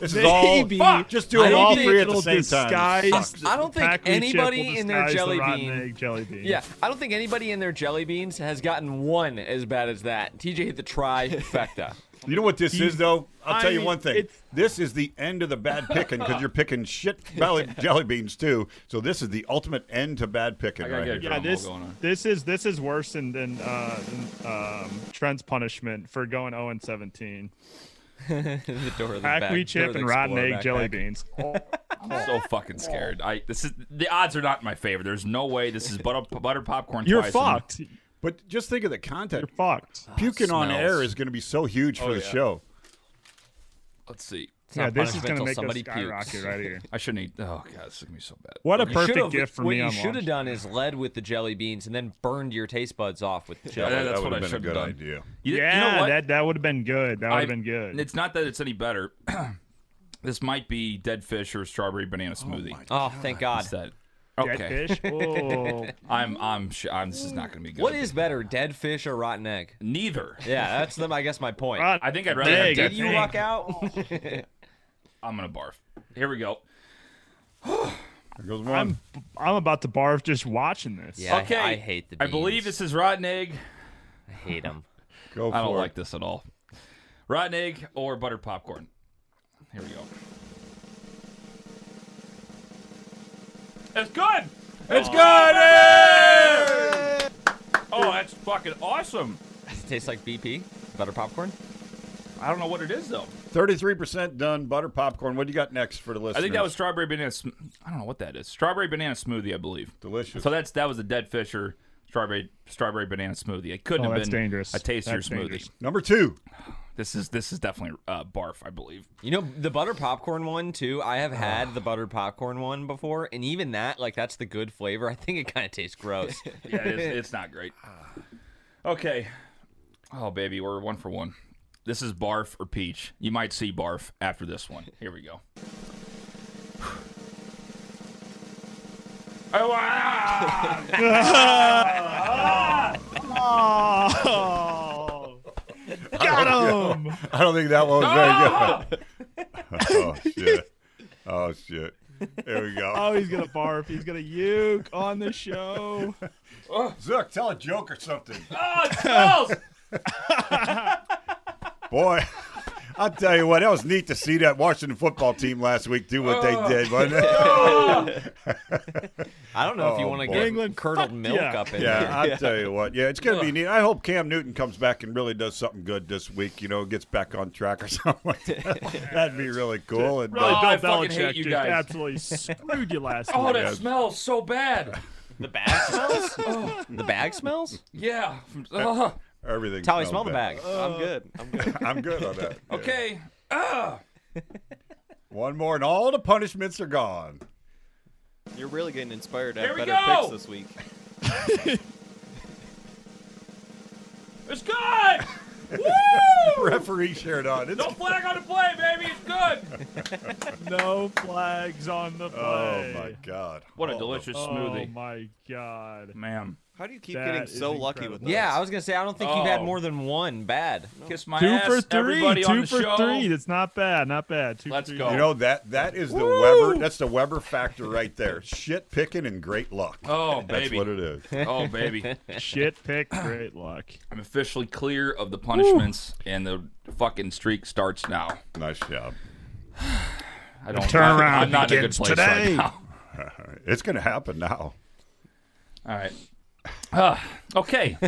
This is all. Maybe Fuck, just do I it all three at the it'll same time. I don't think anybody in their disguise the jelly rotten bean- egg jelly bean. Yeah, I don't think anybody in their jelly beans has gotten one as bad as that. TJ hit the trifecta. You know what this is, though? I'll tell you one thing. This is the end of the bad picking because you're picking shit jelly, jelly beans too. So this is the ultimate end to bad picking right here. Yeah, this this is this is worse than than, uh, than um, Trent's punishment for going 0 and 17. the door of the Paqui chip and rotten Explorer egg jelly backpack. beans. I'm so fucking scared. I this is the odds are not in my favor. There's no way this is butter butter popcorn. You're twice in- fucked. But just think of the context. You're fucked. Ah, Puking on smells. air is going to be so huge for Oh, the yeah. show. Let's see. It's Yeah, not this is punishment gonna till make somebody us skyrocket pukes. right here. I shouldn't eat. Oh god, this is gonna be so bad. What a You perfect should've- gift for what me you on should have launch. done is led with the jelly beans and then burned your taste buds off with Yeah, jelly. that's that what would I have been a should've good done. idea. You, Yeah, you know what? that that would have been good. That would have been good. It's not that it's any better. this might be dead fish or strawberry banana smoothie. Oh, oh thank God. Instead. Dead Okay. fish. Oh, I'm I'm sh- I'm this is not gonna be good. What is better, dead fish or rotten egg? neither? Yeah, that's the, I guess my point. rotten I think I'd rather egg, have Did you think. luck out? I'm gonna barf. Here we go. There goes one. I'm I'm about to barf just watching this. Yeah. I- Okay. I hate the I believe this is rotten egg. I hate them. Go for I don't it. like this at all. Rotten egg or buttered popcorn. Here we go. It's good. It's good. Oh, that's fucking awesome. Does it taste like BP? Butter popcorn? I don't know what it is though. Thirty-three percent done. Butter popcorn. What do you got next for the list? I think that was strawberry banana. Sm- I don't know what that is. Strawberry banana smoothie, I believe. delicious. So that's that was a dead Fisher strawberry strawberry banana smoothie. It couldn't Oh, have that's been dangerous. a tastier That's smoothie. dangerous. Number two. This is this is definitely uh, barf, I believe. You know the butter popcorn one too. I have had the buttered popcorn one before, and even that, like that's the good flavor. I think it kind of tastes gross. Yeah, it's, it's not great. Okay. Oh baby, we're one for one. This is barf or peach. You might see barf after this one. Here we go. Oh, ah! Oh, got him! I don't think that one was very good. oh shit. Oh shit. There we go. Oh, he's gonna barf. He's gonna uke on the show. Zook, tell a joke or something. Oh, it smells! Boy, I'll tell you what, that was neat to see that Washington football team last week do what they oh. did, wasn't it? I don't know if you Oh, want to get England, curdled milk yeah. up in here. Yeah, there. I'll tell you what. Yeah, it's going to be neat. I hope Cam Newton comes back and really does something good this week, you know, gets back on track or something like that. That'd be really cool. And, Really, uh, Oh, I Bill hate Belichick you just absolutely screwed you last Oh, week. Oh, that smells so bad. The bag smells. Oh. the bag smells. Yeah. Ugh. Uh-huh. Everything. Tally, smells smell the bad. bag. I'm good. I'm good. I'm good on that. Yeah. Okay. Ah. One more, and all the punishments are gone. You're really getting inspired to Here have we better go. picks this week. It's good. Woo! Referee shared on. It's, No flag on the play, baby. It's good. No flags on the play. oh my god! What a Oh, delicious Oh smoothie, my god. ma'am. How do you keep That getting so lucky with those? Yeah, I was gonna say I don't think you've had Oh. more than one bad. Kiss my Two ass, for three. everybody on Two the for show. three. That's not bad. Not bad. Two Let's for three. go. You know that that is the Weber. That's the Weber factor right there. Shit picking and great luck. Oh, baby, That's baby. what it is. Oh, baby. Shit pick. Great luck. I'm officially clear of the punishments, and the fucking streak starts now. Nice job. I don't. turnaround I, I'm not in a good begins place today. right now. It's going to happen now. All right. Uh, okay.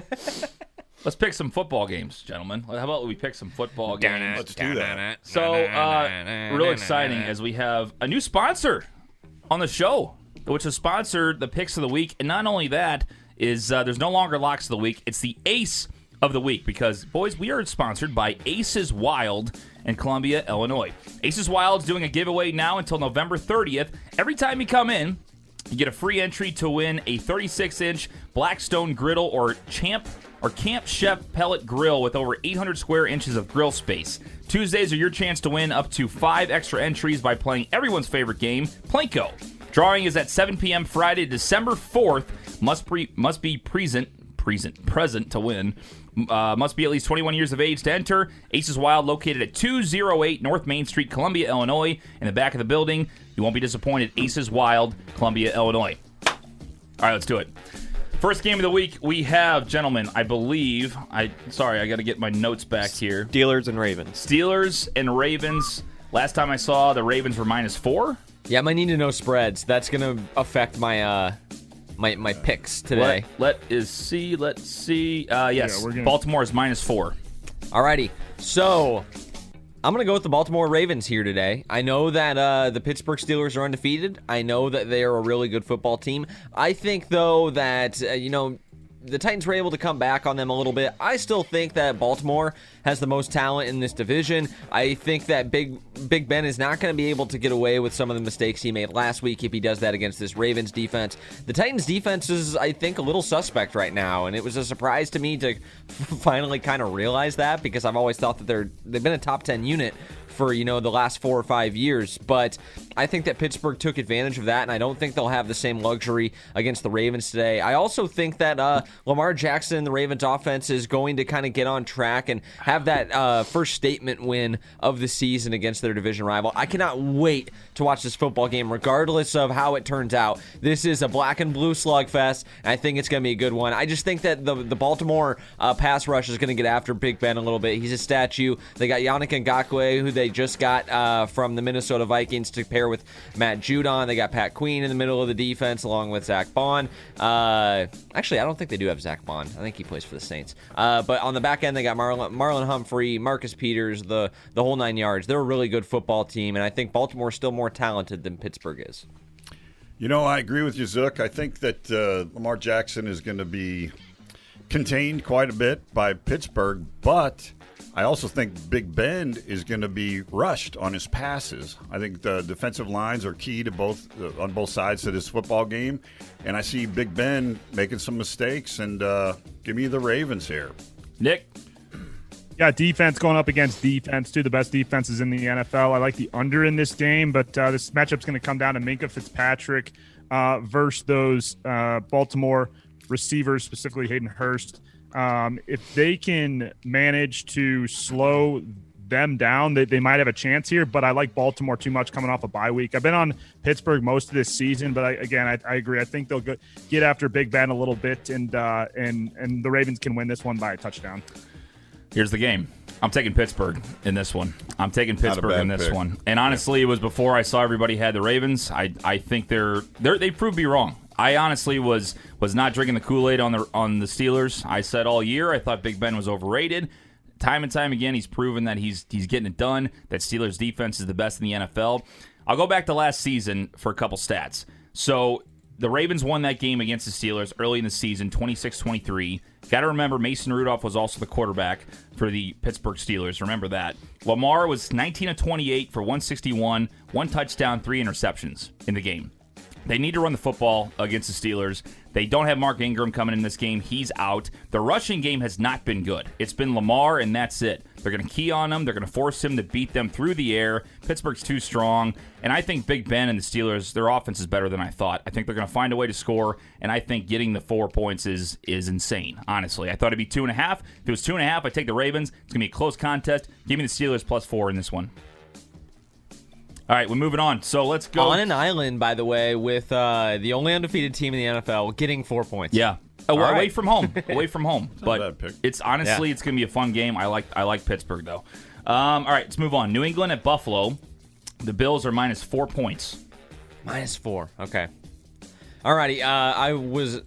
Let's pick some football games, gentlemen. How about we pick some football games? Let's do that. So, uh, real exciting as we have a new sponsor on the show, which has sponsored the picks of the week. And not only that, is uh, there's no longer locks of the week. It's the ace of the week because, boys, we are sponsored by Aces Wild in Columbia, Illinois. Aces Wild's doing a giveaway now until November 30th. Every time you come in, you get a free entry to win a 36-inch Blackstone griddle or Champ or Camp Chef pellet grill with over 800 square inches of grill space. Tuesdays are your chance to win up to five extra entries by playing everyone's favorite game, Plinko. Drawing is at 7 p.m. Friday, December 4th. Must pre- must be present present present to win. Uh, must be at least 21 years of age to enter. Aces Wild, located at 208 North Main Street, Columbia, Illinois. In the back of the building, you won't be disappointed. Aces Wild, Columbia, Illinois. All right, let's do it. First game of the week, we have, gentlemen, I believe. I sorry, I got to get my notes back here. Steelers and Ravens. Steelers and Ravens. Last time I saw, the Ravens were minus four. Yeah, I might need to know spreads. That's gonna affect my uh my my picks today. Let, let is see. Let's see. Uh, yes, we're gonna- Baltimore is minus four. Alrighty, so I'm gonna go with the Baltimore Ravens here today. I know that uh, the Pittsburgh Steelers are undefeated. I know that they are a really good football team. I think though that uh, you know the Titans were able to come back on them a little bit. I still think that Baltimore has the most talent in this division. I think that Big Big Ben is not going to be able to get away with some of the mistakes he made last week if he does that against this Ravens defense. The Titans defense is, I think, a little suspect right now, and it was a surprise to me to finally kind of realize that because I've always thought that they're they've been a top ten unit for you know the last four or five years. But I think that Pittsburgh took advantage of that, and I don't think they'll have the same luxury against the Ravens today. I also think that uh, Lamar Jackson the Ravens offense is going to kind of get on track and have that uh, first statement win of the season against their division rival. I cannot wait to watch this football game, regardless of how it turns out. This is a black and blue slugfest, and I think it's going to be a good one. I just think that the the Baltimore uh, pass rush is going to get after Big Ben a little bit. He's a statue. They got Yannick Ngakoue, who they just got uh, from the Minnesota Vikings to pair with Matt Judon. They got Pat Queen in the middle of the defense, along with Zack Baun. Uh, actually, I don't think they do have Zack Baun. I think he plays for the Saints. Uh, but on the back end, they got Marlon, Marlon Humphrey, Marcus Peters, the the whole nine yards. They're a really good football team, and I think Baltimore's still more talented than Pittsburgh is. You know, I agree with you, Zook. I think that uh, Lamar Jackson is going to be contained quite a bit by Pittsburgh, but I also think Big Ben is going to be rushed on his passes. I think the defensive lines are key to both uh, on both sides of this football game, and I see Big Ben making some mistakes. And uh, give me the Ravens here. Nick, Got defense going up against defense, two of the best defenses in the NFL. I like the under in this game, but uh, this matchup's going to come down to Minkah Fitzpatrick uh, versus those uh, Baltimore receivers, specifically Hayden Hurst. Um, if they can manage to slow them down, they, they might have a chance here. But I like Baltimore too much coming off a bye week. I've been on Pittsburgh most of this season, but I, again, I, I, agree. I think they'll go, get after Big Ben a little bit, and uh, and and the Ravens can win this one by a touchdown. Here's the game. I'm taking Pittsburgh in this one. I'm taking Pittsburgh in this pick. one. And honestly, it was before I saw everybody had the Ravens. I I think they're they they proved me wrong. I honestly was was not drinking the Kool Aid on the on the Steelers. I said all year I thought Big Ben was overrated. Time and time again, he's proven that he's he's getting it done. That Steelers defense is the best in the NFL. I'll go back to last season for a couple stats. So the Ravens won that game against the Steelers early in the season, 26 23. Got to remember, Mason Rudolph was also the quarterback for the Pittsburgh Steelers. Remember that. Lamar was 19 of 28 for 161, one touchdown, three interceptions in the game. They need to run the football against the Steelers. They don't have Mark Ingram coming in this game. He's out. The rushing game has not been good. It's been Lamar, and that's it. They're going to key on him. They're going to force him to beat them through the air. Pittsburgh's too strong. And I think Big Ben and the Steelers, their offense is better than I thought. I think they're going to find a way to score, and I think getting the four points is is insane, honestly. I thought it'd be two and a half. If it was two and a half, I'd take the Ravens. It's going to be a close contest. Give me the Steelers plus four in this one. All right, we're moving on. So let's go on an island, by the way, with uh, the only undefeated team in the NFL getting four points. Yeah, away right. from home, away from home. but it's honestly, yeah. it's going to be a fun game. I like, I like Pittsburgh though. Um, all right, let's move on. New England at Buffalo. The Bills are minus four points. Minus four. Okay. All righty. Uh, I was.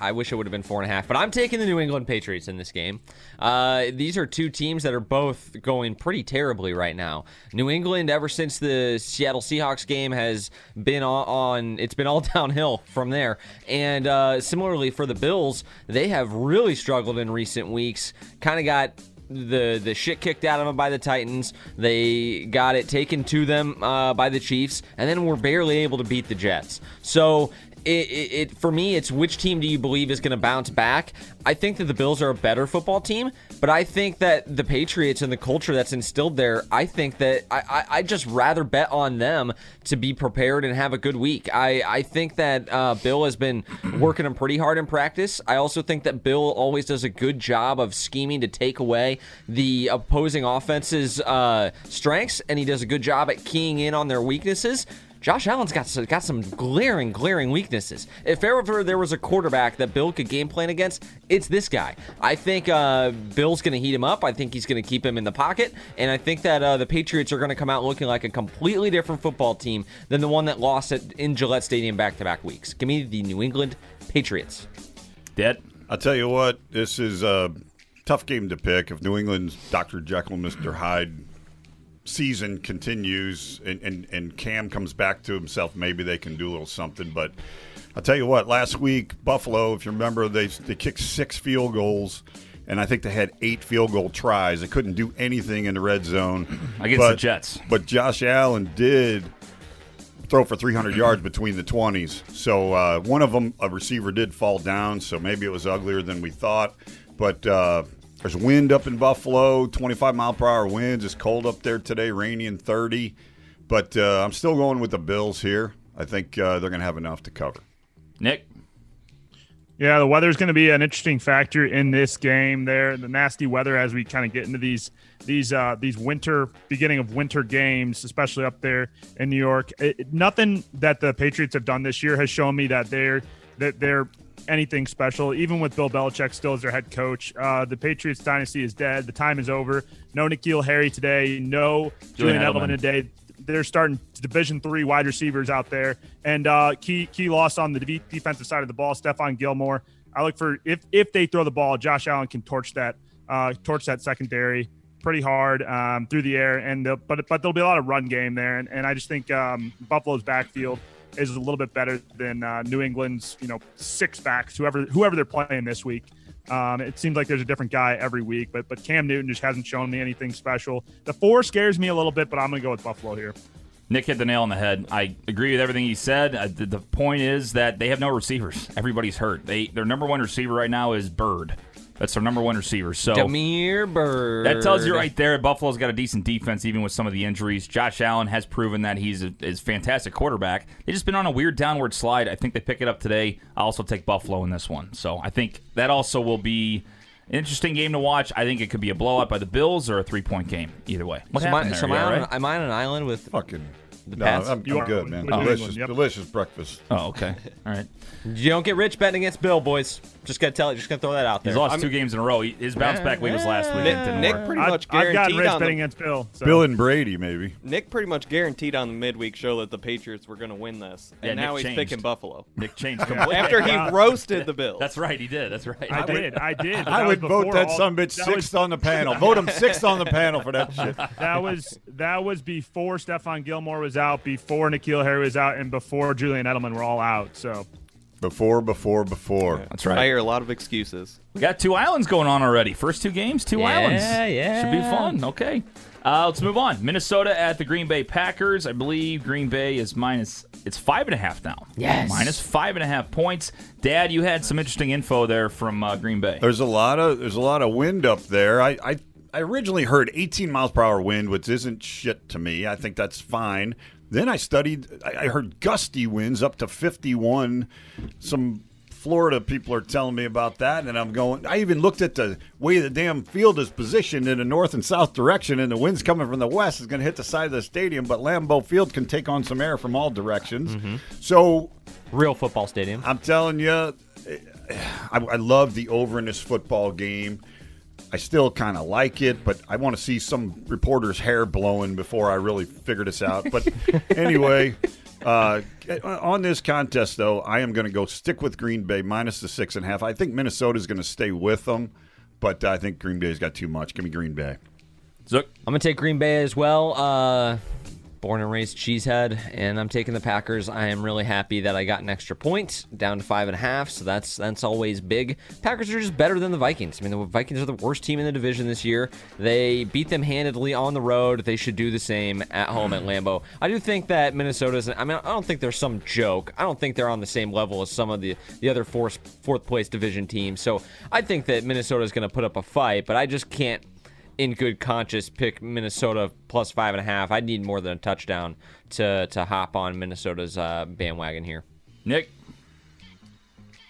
I wish it would have been four and a half, but I'm taking the New England Patriots in this game. Uh, these are two teams that are both going pretty terribly right now. New England, ever since the Seattle Seahawks game, has been on. it's been all downhill from there. And uh, similarly for the Bills, they have really struggled in recent weeks. Kind of got the the shit kicked out of them by the Titans. They got it taken to them uh, by the Chiefs, and then were barely able to beat the Jets. So it, it, it, for me, it's which team do you believe is going to bounce back? I think that the Bills are a better football team, but I think that the Patriots and the culture that's instilled there, I think that I, I, I just rather bet on them to be prepared and have a good week. I, I think that uh, Bill has been working them pretty hard in practice. I also think that Bill always does a good job of scheming to take away the opposing offense's uh, strengths, and he does a good job at keying in on their weaknesses. Josh Allen's got some, got some glaring, glaring weaknesses. If ever there was a quarterback that Bill could game plan against, it's this guy. I think uh, Bill's going to heat him up. I think he's going to keep him in the pocket, and I think that uh, the Patriots are going to come out looking like a completely different football team than the one that lost it in Gillette Stadium back-to-back weeks. Give me the New England Patriots. Dead. I'll tell you what, this is a tough game to pick. If New England's Dr. Jekyll and Mr. Hyde season continues and, and, and Cam comes back to himself, maybe they can do a little something. But I'll tell you what, last week, Buffalo, if you remember, they, they kicked six field goals. And I think they had eight field goal tries. They couldn't do anything in the red zone against but, the Jets. But Josh Allen did throw for 300 yards between the 20s. So uh, one of them, a receiver, did fall down. So maybe it was uglier than we thought. But uh, there's wind up in Buffalo, 25 mile per hour winds. It's cold up there today, rainy and 30. But uh, I'm still going with the Bills here. I think uh, they're going to have enough to cover. Nick? Yeah, the weather is going to be an interesting factor in this game. There, the nasty weather as we kind of get into these these uh, these winter beginning of winter games, especially up there in New York. It, nothing that the Patriots have done this year has shown me that they're that they're anything special, even with Bill Belichick still as their head coach. Uh, the Patriots dynasty is dead. The time is over. No N'Keal Harry today. No Julian, Julian Edelman. Edelman today. They're starting Division three wide receivers out there, and uh, key key loss on the defensive side of the ball. Stephon Gilmore I look for if if they throw the ball, Josh Allen can torch that uh, torch that secondary pretty hard um, through the air, and but but there'll be a lot of run game there, and, and I just think um, Buffalo's backfield is a little bit better than uh, New England's you know six backs whoever whoever they're playing this week. Um, it seems like there's a different guy every week, but but Cam Newton just hasn't shown me anything special. The four scares me a little bit, but I'm to go with Buffalo here. Nick hit the nail on the head. I agree with everything he said. Uh, the, the point is that they have no receivers. Everybody's hurt. They their number one receiver right now is Byrd. That's their number one receiver. So Damiere Byrd. that tells you right there. Buffalo's got a decent defense, even with some of the injuries. Josh Allen has proven that he's a is fantastic quarterback. They've just been on a weird downward slide. I think they pick it up today. I also take Buffalo in this one. So I think that also will be an interesting game to watch. I think it could be a blowout by the Bills or a three point game. Either way. What So, am I, happened there? so am, You I on, right? am I on an island with? Fucking. No, Pats? I'm, You I'm are good, man. New England, Delicious, yep. delicious breakfast. Oh, okay. All right. You don't get rich betting against Bill, boys. Just gotta tell it. Just gonna throw that out there. He's lost two games in a row. His bounce back week was last week. Nick, Nick work. pretty I've, much I've got guaranteed Rich on betting the, against Bill. So. Bill and Brady, maybe. Nick pretty much guaranteed on the midweek show that the Patriots were going to win this, and Yeah, now Nick he's changed. picking Buffalo Nick changed completely. after he roasted the Bills. That's right. He did. That's right. I did. I did. I that would vote before that all- son bitch sixth on the panel. Vote him sixth on the panel for that shit. That was that was before Stephon Gilmore was out, before N'Keal Harry was out, and before Julian Edelman were all out. So Before, before, before. That's right. I hear a lot of excuses. We got two islands going on already. First two games, two Yeah, islands. Yeah, yeah. Should be fun. Okay. Uh, let's move on. Minnesota at the Green Bay Packers. I believe Green Bay is minus. It's five and a half now. Yes. Minus five and a half points. Dad, you had some interesting info there from uh, Green Bay. There's a lot of there's a lot of wind up there. I, I I originally heard 18 miles per hour wind, which isn't shit to me. I think that's fine. Then I studied. I heard gusty winds up to 51. Some Florida people are telling me about that, and I'm going. I even looked at the way the damn field is positioned in a north and south direction, and the wind's coming from the west is going to hit the side of the stadium. But Lambeau Field can take on some air from all directions. Mm-hmm. So Real football stadium. I'm telling you, I, I love the over in this football game. I still kind of like it, but I want to see some reporter's hair blowing before I really figure this out. But anyway, uh, on this contest, though, I am going to go stick with Green Bay minus the six and a half. I think Minnesota is going to stay with them, but I think Green Bay's got too much. Give me Green Bay. Zook. I'm gonna take Green Bay as well. Uh, born and raised cheesehead, and I'm taking the Packers. I am really happy that I got an extra point down to five and a half. So that's that's always big. Packers are just better than the Vikings. I mean, the Vikings are the worst team in the division this year. They beat them handedly on the road. They should do the same at home at mm. Lambeau. I do think that Minnesota's. I mean, I don't think they're some joke. I don't think they're on the same level as some of the the other fourth fourth place division teams. So I think that Minnesota's going to put up a fight, but I just can't in good conscience pick Minnesota plus five and a half. I'd need more than a touchdown to to hop on Minnesota's uh, bandwagon here. Nick.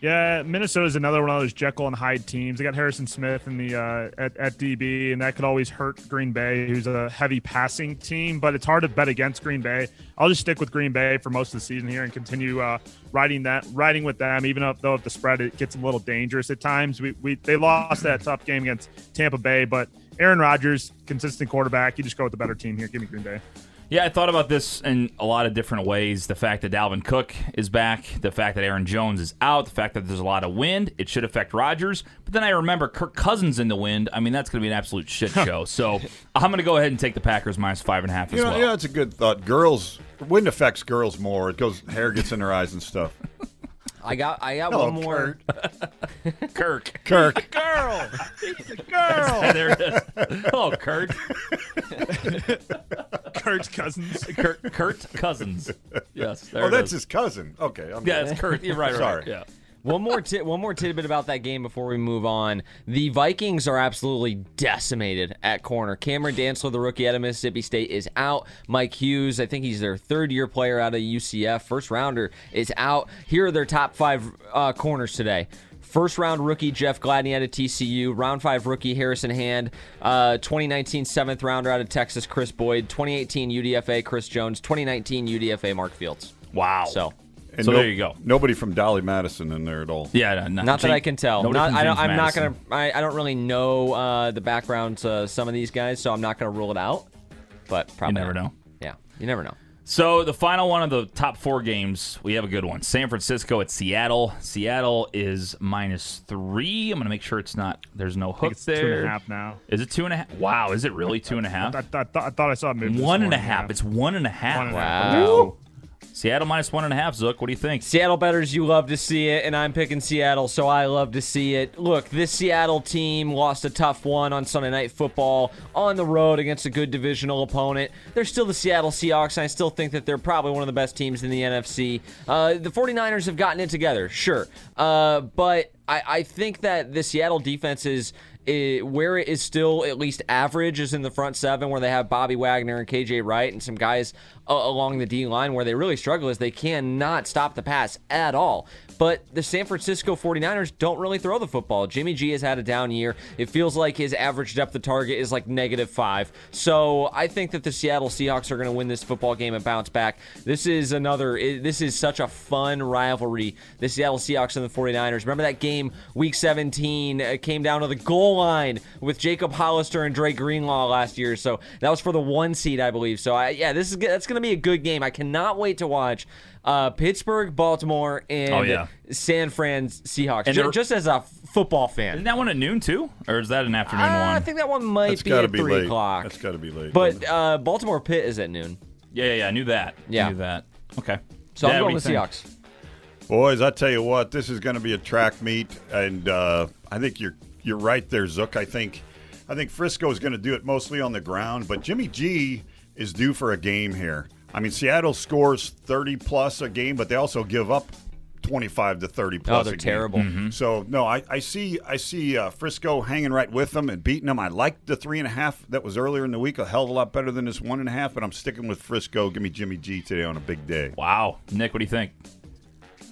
yeah, Minnesota's another one of those Jekyll and Hyde teams. They got Harrison Smith in the uh, at, at DB, and that could always hurt Green Bay, who's a heavy passing team. But it's hard to bet against Green Bay. I'll just stick with Green Bay for most of the season here and continue uh, riding that riding with them. Even if, though if the spread it gets a little dangerous at times, we, we they lost that tough game against Tampa Bay, but Aaron Rodgers, consistent quarterback. You just go with the better team here. Give me Green Bay. Yeah, I thought about this in a lot of different ways. The fact that Dalvin Cook is back, the fact that Aaron Jones is out, the fact that there's a lot of wind, it should affect Rodgers. But then I remember Kirk Cousins in the wind. I mean, that's going to be an absolute shit show. so I'm going to go ahead and take the Packers minus five and a half as know, well. yeah, it's a good thought. Girls, wind affects girls more. It goes, hair gets in their eyes and stuff. I got I got Hello, one more. Kirk. Kirk. Girl, He's a girl. there it is. Oh, Kurt. Kurt Cousins. Kurt, Kurt Cousins. Yes. Oh, there Oh, it that's is. his cousin. Okay, I'm Yeah, good. it's Kurt. You're right. Sorry. Right. Yeah. One more ti- one more tidbit about that game before we move on. The Vikings are absolutely decimated at corner. Cameron Dantzler, the rookie out of Mississippi State, is out. Mike Hughes, I think he's their third year player out of UCF, first rounder, is out. Here are their top five uh, corners today. First round rookie Jeff Gladney out of TCU. Round five rookie Harrison Hand. Uh, 2019 seventh rounder out of Texas Kris Boyd. 2018 UDFA Chris Jones. 2019 UDFA Mark Fields. Wow. So And So no- there you go. Nobody from Dolly Madison in there at all. Yeah. no, not, Not that I can tell. Not, I don't, I'm not gonna. I, I don't really know uh, the background of some of these guys, so I'm not gonna rule it out. But probably never not. know. Yeah, you never know. So the final one of the top four games, we have a good one. San Francisco at Seattle. Seattle is minus three. I'm gonna make sure it's not. There's no I think hook it's there. two and a half now. Is it two and a half? Wow, is it really two and a half? I, I, I, I thought I saw it move. this One and a half. yeah. It's one and a half. One and a half. Seattle minus one and a half. Zook, what do you think? Seattle betters, you love to see it, and I'm picking Seattle, so I love to see it. Look, this Seattle team lost a tough one on Sunday Night Football on the road against a good divisional opponent. They're still the Seattle Seahawks, and I still think that they're probably one of the best teams in the NFC. Uh, the 49ers have gotten it together, sure, uh, but I, I think that the Seattle defense is it, where it is still at least average is in the front seven, where they have Bobby Wagner and KJ Wright and some guys uh, along the D line. Where they really struggle is they cannot stop the pass at all. But the San Francisco 49ers don't really throw the football. Jimmy G has had a down year. It feels like his average depth of target is like negative five. So I think that the Seattle Seahawks are going to win this football game and bounce back. This is another, this is such a fun rivalry. The Seattle Seahawks and the 49ers. Remember that game, week 17, uh, came down to the goal line with Jacob Hollister and Dre Greenlaw last year. So that was for the one seed, I believe. So I, yeah, this is that's going to be a good game. I cannot wait to watch uh, Pittsburgh, Baltimore, and Oh, yeah. San Fran Seahawks. And Ju- they're- just as a football fan. Isn't that one at noon too, or is that an afternoon Uh, I think that one might That's be at be three late. o'clock. That's got to be late. but uh, Baltimore Pitt is at noon. yeah, yeah, yeah. I knew that. Yeah. I knew that. Okay. So Dad, I'm what going do with you think? Seahawks. Boys, I tell you what, this is going to be a track meet, and uh, I think you're you're right there, Zook. I think I think Frisco is going to do it mostly on the ground, but Jimmy G is due for a game here. I mean, Seattle scores 30 plus a game, but they also give up 25 to 30 plus. Oh, they're a game. terrible. Mm-hmm. So no, I, I see I see uh, Frisco hanging right with them and beating them. I like the three and a half that was earlier in the week, a hell of a lot better than this one and a half. But I'm sticking with Frisco. Give me Jimmy G today on a big day. Wow, Nick, what do you think?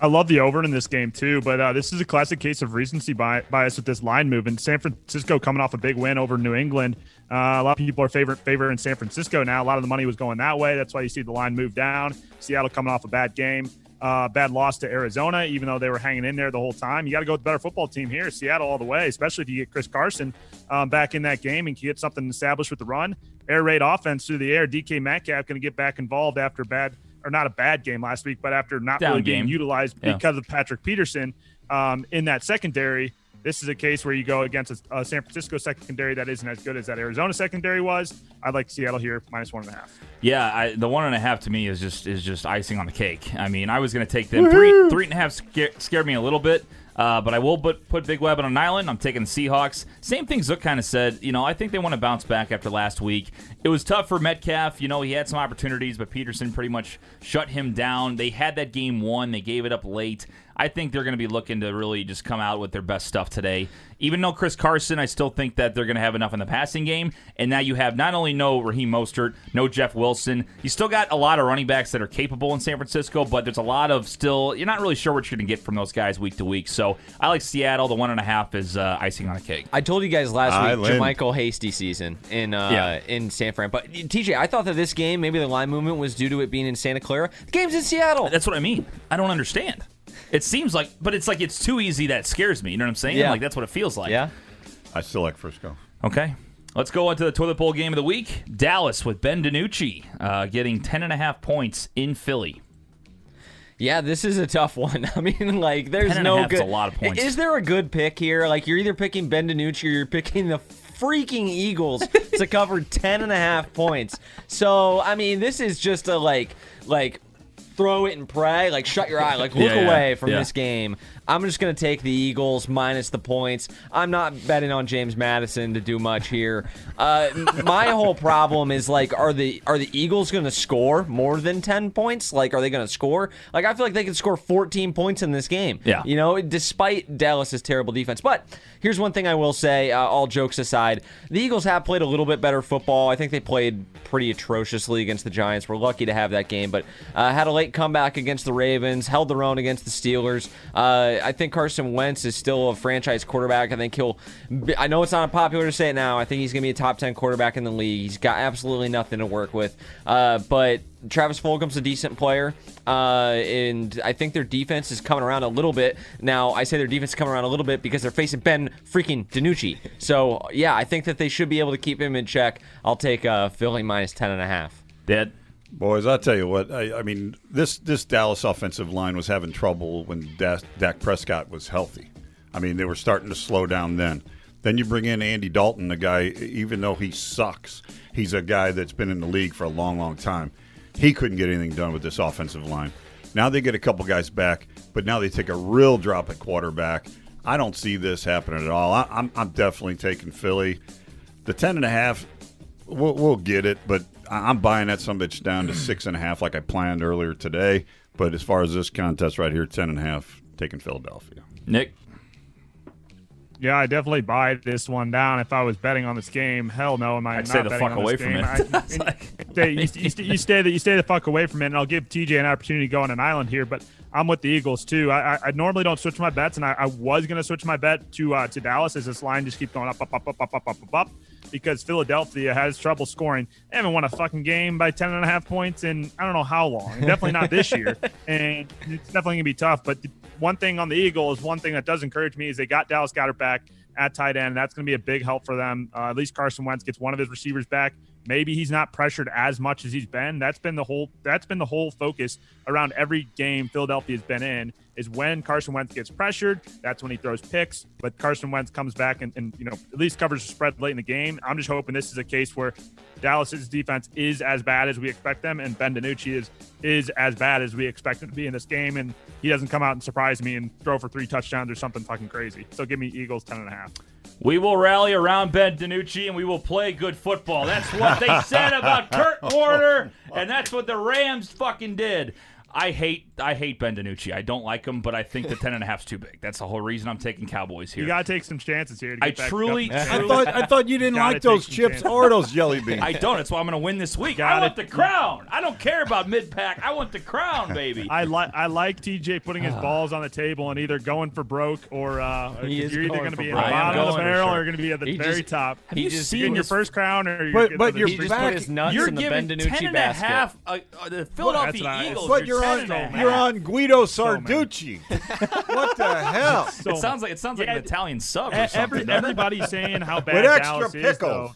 I love the over in this game too, but uh, this is a classic case of recency bias with this line movement. San Francisco coming off a big win over New England. Uh, a lot of people are favorite favor in San Francisco now. A lot of the money was going that way. That's why you see the line move down. Seattle coming off a bad game, uh, bad loss to Arizona, even though they were hanging in there the whole time. You got to go with the better football team here, Seattle all the way. Especially if you get Chris Carson um, back in that game and can get something established with the run, air raid offense through the air. DK Metcalf going to get back involved after bad or not a bad game last week, but after not Down really being utilized Yeah. because of Patrick Peterson um, in that secondary. This is a case where you go against a, a San Francisco secondary that isn't as good as that Arizona secondary was. I'd like Seattle here minus one and a half. Yeah, I, the one and a half to me is just is just icing on the cake. I mean, I was going to take them three three and a half scared, scared me a little bit. Uh, but I will put, put Big Web on an island. I'm taking the Seahawks. Same thing Zook kind of said. You know, I think they want to bounce back after last week. It was tough for Metcalf. You know, he had some opportunities, but Peterson pretty much shut him down. They had that game won. They gave it up late. I think they're going to be looking to really just come out with their best stuff today. Even though Chris Carson, I still think that they're going to have enough in the passing game. And now you have not only no Raheem Mostert, no Jeff Wilson. You still got a lot of running backs that are capable in San Francisco, but there's a lot of still, you're not really sure what you're going to get from those guys week to week. So I like Seattle. The one and a half is uh, icing on the cake. I told you guys last Island. week, JaMycal Hasty season in uh, Yeah. in San Fran. But TJ, I thought that this game, maybe the line movement was due to it being in Santa Clara. The game's in Seattle. That's what I mean. I don't understand. It seems like, but it's like it's too easy that scares me. You know what I'm saying? Yeah. Like that's what it feels like. Yeah. I still like Frisco. Okay. Let's go on to the toilet bowl game of the week. Dallas with Ben DiNucci uh, getting 10.5 points in Philly. Yeah, this is a tough one. I mean, like, there's 10 and a no good. a lot of points. Is there a good pick here? Like, you're either picking Ben DiNucci or you're picking the freaking Eagles to cover 10 and a half points. So, I mean, this is just a like, like, throw it and pray. Like, shut your eye. Like, look Yeah, yeah, away from yeah. this game. I'm just gonna take the Eagles minus the points. I'm not betting on James Madison to do much here. Uh, my whole problem is like, are the are the Eagles gonna score more than 10 points? Like, are they gonna score? Like, I feel like they could score 14 points in this game. Yeah. you know, despite Dallas's terrible defense. But here's one thing I will say. Uh, all jokes aside, the Eagles have played a little bit better football. I think they played pretty atrociously against the Giants. We're lucky to have that game, but uh, had a late comeback against the Ravens, held their own against the Steelers. Uh, I think Carson Wentz is still a franchise quarterback. I think he'll. I know it's not popular to say it now. I think he's going to be a top ten quarterback in the league. He's got absolutely nothing to work with. Uh, but Travis Fulgham's a decent player, uh, and I think their defense is coming around a little bit. Now, I say their defense is coming around a little bit because they're facing Ben freaking DiNucci. So, yeah, I think that they should be able to keep him in check. I'll take uh, Philly minus ten and a half. Dad? Boys, I'll tell you what. I, I mean, this this Dallas offensive line was having trouble when Dak, Prescott was healthy. I mean, they were starting to slow down then. Then you bring in Andy Dalton, a guy, even though he sucks, he's a guy that's been in the league for a long, long time. He couldn't get anything done with this offensive line. Now they get a couple guys back, but now they take a real drop at quarterback. I don't see this happening at all. I, I'm, I'm definitely taking Philly. The ten and a half, we'll, we'll get it, but I- I'm buying that some bitch down to six and a half, like I planned earlier today. But as far as this contest right here, ten and a half, taking Philadelphia. Nick, Yeah, I definitely buy this one down. If I was betting on this game, hell no, am I I'd not stay the betting fuck on away from game. it. I- like- stay, you, you, stay- you stay the you stay the fuck away from it, and I'll give TJ an opportunity to go on an island here. But I'm with the Eagles too. I, I, I normally don't switch my bets, and I, I was gonna switch my bet to uh, to Dallas as this line just keeps going up, up, up, up, up, up, up, up, up, because Philadelphia has trouble scoring. They haven't won a fucking game by 10 and a half points in I don't know how long. Definitely not this year, and it's definitely gonna be tough. But the one thing on the Eagles, one thing that does encourage me is they got Dallas Goedert back at tight end. That's going to be a big help for them. Uh, at least Carson Wentz gets one of his receivers back. Maybe he's not pressured as much as he's been. That's been the whole. That's been the whole focus around every game Philadelphia's been in. Is when Carson Wentz gets pressured, that's when he throws picks. But Carson Wentz comes back and, and you know at least covers the spread late in the game. I'm just hoping this is a case where Dallas's defense is as bad as we expect them, and Ben DiNucci is is as bad as we expect him to be in this game, and he doesn't come out and surprise me and throw for three touchdowns or something fucking crazy. So give me Eagles ten and a half. we will rally around Ben DiNucci and we will play good football. That's what they said about Kurt Warner, and that's what the Rams fucking did. I hate I hate Ben DiNucci. I don't like him, but I think the ten and a half's too big. That's the whole reason I'm taking Cowboys here. You gotta take some chances here. To I get that truly- I thought I thought you didn't Gotta like those chips chances. or those jelly beans. I don't. That's why I'm going to win this week. I want the crown. I don't care about mid pack. I want the crown, baby. I like I like TJ putting Ah. his balls on the table and either going for broke or uh, He you're either going going to be in broke. the I am bottom of the barrel sure. or you're going to be at the He very just- top. Have you seen your first crown or you're But- but you're back- put his nuts You're giving Ben ten DiNucci and a basket. half. The Philadelphia Eagles. but are you're on and a half. You're on Guido So. Sarducci. what the hell? So It sounds like it sounds like Yeah, an Italian sub or something. Every, doesn't it? everybody's saying how bad With extra Dallas is, pickles. though.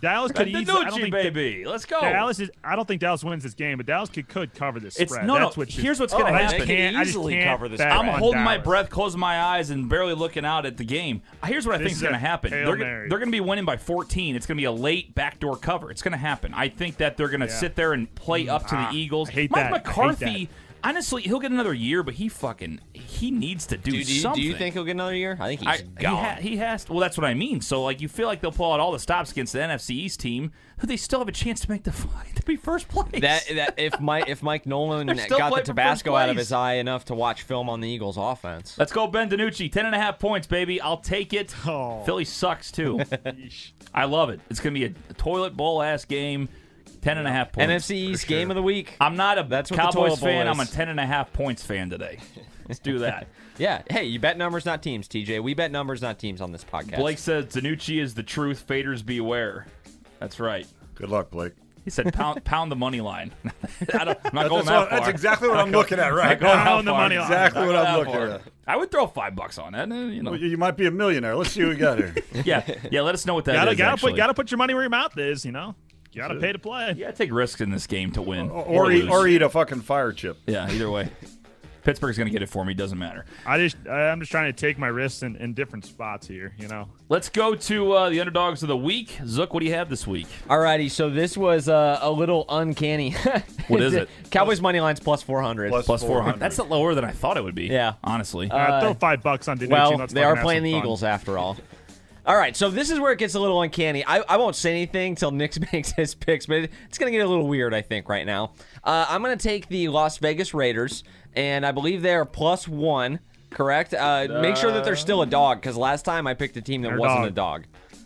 Dallas could Ben easily. I don't think baby. Let's go. Dallas is. I don't think Dallas wins this game, but Dallas could, could cover this It's spread. no, That's no. what Here's what's going to Oh, they happen. could can't. I just can't cover this. I'm on holding my breath, closing my eyes, and barely looking out at the game. Here's what I think is is going to happen. They're, they're going to be winning by 14. It's going to be a late backdoor cover. It's going to happen. I think that they're going to sit there and play up to Ah, the Eagles. Hate Mike that. McCarthy, honestly, he'll get another year, but he fucking he needs to do, Do, do, you, something. do you think he'll get another year? I think he's I, he, gone. ha- he has. Well, that's what I mean. So, like, you feel like they'll pull out all the stops against the NFC East team, who they still have a chance to make the fight to be first place. that that if Mike if Mike Nolan got the playing for first Tabasco out of his eye enough to watch film on the Eagles offense. Let's go, Ben DiNucci. Ten and a half points, baby. I'll take it. Oh. Philly sucks too. I love it. It's gonna be a, toilet bowl ass game. Ten and a half points. NFC East game of the week. I'm not a That's what the Cowboys fan. I'm a is. ten and a half points fan today. Let's do that. Yeah. Hey, you bet numbers, not teams, TJ. We bet numbers, not teams on this podcast. Blake says DiNucci is the truth. Faders beware. That's right. Good luck, Blake. He said pound pound the money line. I don't, I'm not going That's, that what- far. that's exactly what I'm looking at right Not going now. that Pound the far. money line. Exactly what I'm looking far. at. I would throw five bucks on that. You know. Well, You might be a millionaire. Let's see what we got here. Yeah, yeah. Let us know what that is. Gotta gotta actually. put gotta put your money where your mouth is. You know, you gotta pay to play. You gotta take risks in this game to win or, eat, or eat a fucking fire chip. Yeah, either way. Pittsburgh's gonna get it for me. Doesn't matter. I just I'm just trying to take my risks in, in different spots here. You know. Let's go to uh, the underdogs of the week. Zook, what do you have this week? Alrighty, so this was uh, a little uncanny. What is it? Cowboys money line's plus four hundred. Plus Plus 400. 400. That's lower than I thought it would be. Yeah. honestly. Uh, throw five bucks on DiNucci. Well, let's they are playing the fun. Eagles after all. All right, so this is where it gets a little uncanny. I, I won't say anything till Nick makes his picks, but it's going to get a little weird, I think, right now. Uh, I'm going to take the Las Vegas Raiders, and I believe they are plus one, correct? Uh, make sure that they're still a dog, because last time I picked a team that They're wasn't dog. a dog.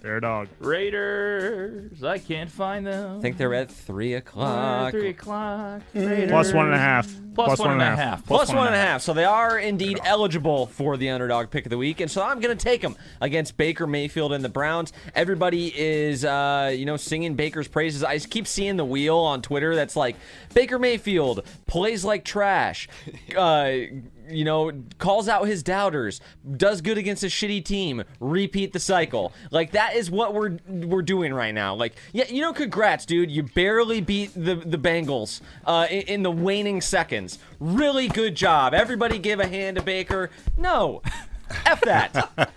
Fair dog. Raiders, I can't find them. I think they're at 3 o'clock. Three o'clock. Raiders. Plus one and a half. Plus one and a half. Plus one and a half. So they are indeed eligible for the underdog pick of the week. And so I'm going to take them against Baker Mayfield and the Browns. Everybody is, uh, you know, singing Baker's praises. I keep seeing the wheel on Twitter that's like, Baker Mayfield plays like trash. Uh, you know, calls out his doubters, does good against a shitty team, repeat the cycle. Like that is what we're we're doing right now. Like, yeah, you know, congrats, dude. You barely beat the the Bengals uh, in, in the waning seconds. Really good job. Everybody give a hand to Baker. No. F that.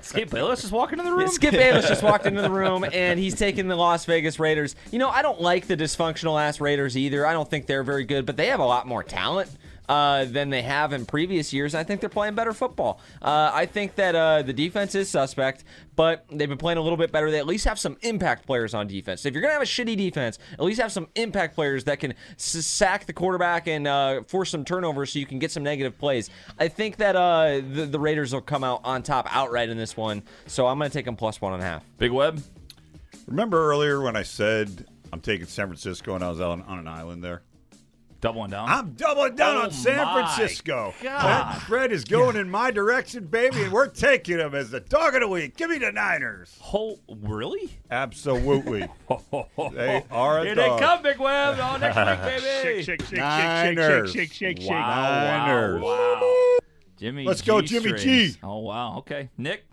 Skip Bayless just walking into the room. Skip Bayless just walked into the room and he's taking the Las Vegas Raiders. You know, I don't like the dysfunctional ass Raiders either. I don't think they're very good, but they have a lot more talent. Uh, than they have in previous years. I think they're playing better football. Uh, I think that uh, the defense is suspect, but they've been playing a little bit better. They at least have some impact players on defense. If you're gonna have a shitty defense, at least have some impact players that can s- sack the quarterback and uh, force some turnovers so you can get some negative plays. I think that uh, the, the Raiders will come out on top outright in this one. So I'm gonna take them plus one and a half. Big Web. Remember earlier when I said I'm taking San Francisco and I was on, on an island there? Doubling down. I'm doubling down Oh on San Francisco. God. That Fred is going in my direction, baby, and we're taking him as the dog of the week. Give me the Niners. Whole really? Absolutely. they are a Here dog. they come, Big Web. Oh, next week, baby. Shake, shake, shake, shake, Niners. shake, shake, shake, shake, shake. Wow, Niners. wow, wow. Jimmy. Let's go, Jimmy strings. G. Oh wow. Okay, Nick.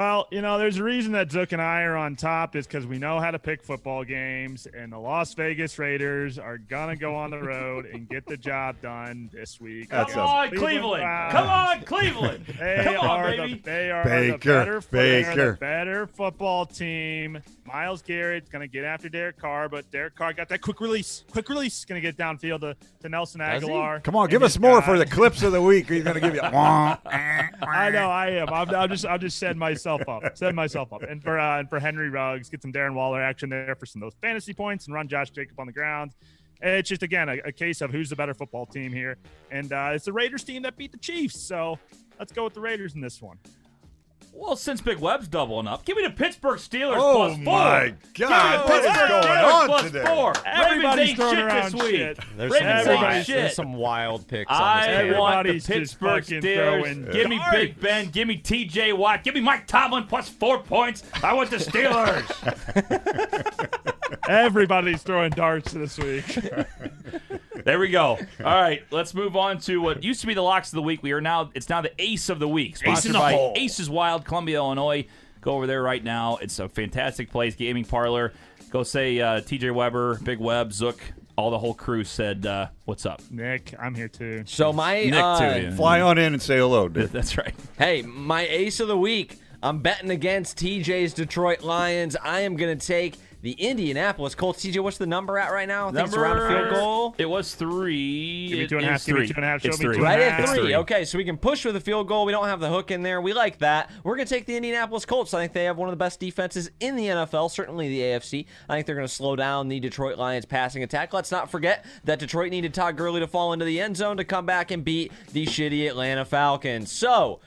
Well, you know, there's a reason that Zook and I are on top is because we know how to pick football games, and the Las Vegas Raiders are gonna go on the road and get the job done this week. That's Come a- on, Cleveland Cleveland. Browns. Come on, Cleveland. They Come on, are baby. the they are Baker, the better they are Baker. the better football team. Myles Garrett's gonna get after Derek Carr, but Derek Carr got that quick release. Quick release gonna get downfield to, to Nelson Agholor. Come on, give us more guys. for the clips of the week. He's going to give you. I know I am. I'm, I'm just I'm just setting myself up, Set myself up, and for uh, and for Henry Ruggs, get some Darren Waller action there for some of those fantasy points, and run Josh Jacob on the ground. It's just again a, a case of who's the better football team here, and uh, it's the Raiders team that beat the Chiefs. So let's go with the Raiders in this one. Well, since Big Web's doubling up, give me the Pittsburgh Steelers Oh, plus four. my God. Give me the What is Pittsburgh going Steelers on plus today? Four. Everybody's throwing shit around this week. shit. There's Ravens some, wild, shit. there's some wild picks. on this I want the Pittsburgh Steelers. throwing Give me darts. Big Ben. Give me T.J. Watt. Give me Mike Tomlin plus four points. I want the Steelers. Everybody's throwing darts this week. there we go. All right, let's move on to what used to be the locks of the week. We are now. It's now the Ace of the Week, sponsored by Aces Wild, Columbia, Illinois. Go over there right now. It's a fantastic place, gaming parlor. Go say uh, T.J. Weber, Big Web, Zook, all the whole crew said, uh, "What's up?" Nick, I'm here too. So my Nick uh, too. yeah. Fly on in and say hello, dude. That's right. Hey, my ace of the week. I'm betting against TJ's Detroit Lions. I am going to take the Indianapolis Colts. TJ, what's the number at right now? I think it's around a field goal. It was three. Give me two and a half, is give me three. two and a half, show It's me three. two Right at It's three. Okay, so we can push with a field goal. We don't have the hook in there. We like that. We're going to take the Indianapolis Colts. I think they have one of the best defenses in the NFL, certainly the AFC. I think they're going to slow down the Detroit Lions passing attack. Let's not forget that Detroit needed Todd Gurley to fall into the end zone to come back and beat the shitty Atlanta Falcons. So,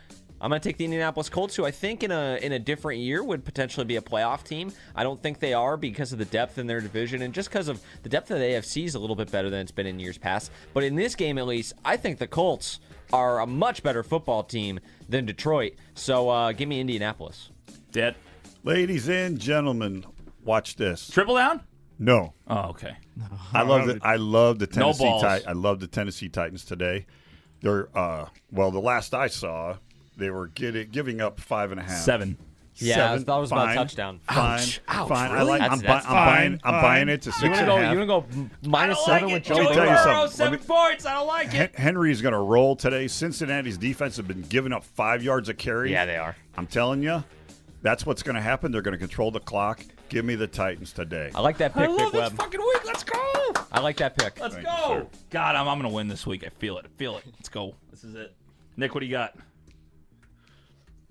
I'm going to take the Indianapolis Colts, who I think in a in a different year would potentially be a playoff team. I don't think they are because of the depth in their division and just because of the depth of the AFC is a little bit better than it's been in years past. But in this game, at least, I think the Colts are a much better football team than Detroit. So uh, give me Indianapolis. Dead. Ladies and gentlemen, watch this. Triple down. No. Oh, okay. I love the I love the No Tennessee balls. Tit- I love the Tennessee Titans today. They're uh well the last I saw they were getting giving up five and a half. Seven. Yeah, I Seven, thought it was about fine, touchdown. Fine, Ouch. Ouch, fine. I like. That's- I'm, bu- that's I'm fine, buying. I'm fine. buying it to You six want to and go? a half. You want to go m- minus I don't seven like with. Joe Let me tell you Burrow, something. Let Seven me- points. I don't like Hen- it. Henry's going to roll today. Cincinnati's defense have been giving up five yards a carry. Yeah, they are. I'm telling you, that's what's going to happen. They're going to control the clock. Give me the Titans today. I like that I pick, love Big this Web. fucking week. Let's go. I like that pick. Let's Thank you, go. sir. God, I'm, I'm going to win this week. I feel it. I feel it. Let's go. This is it. Nick, what do you got?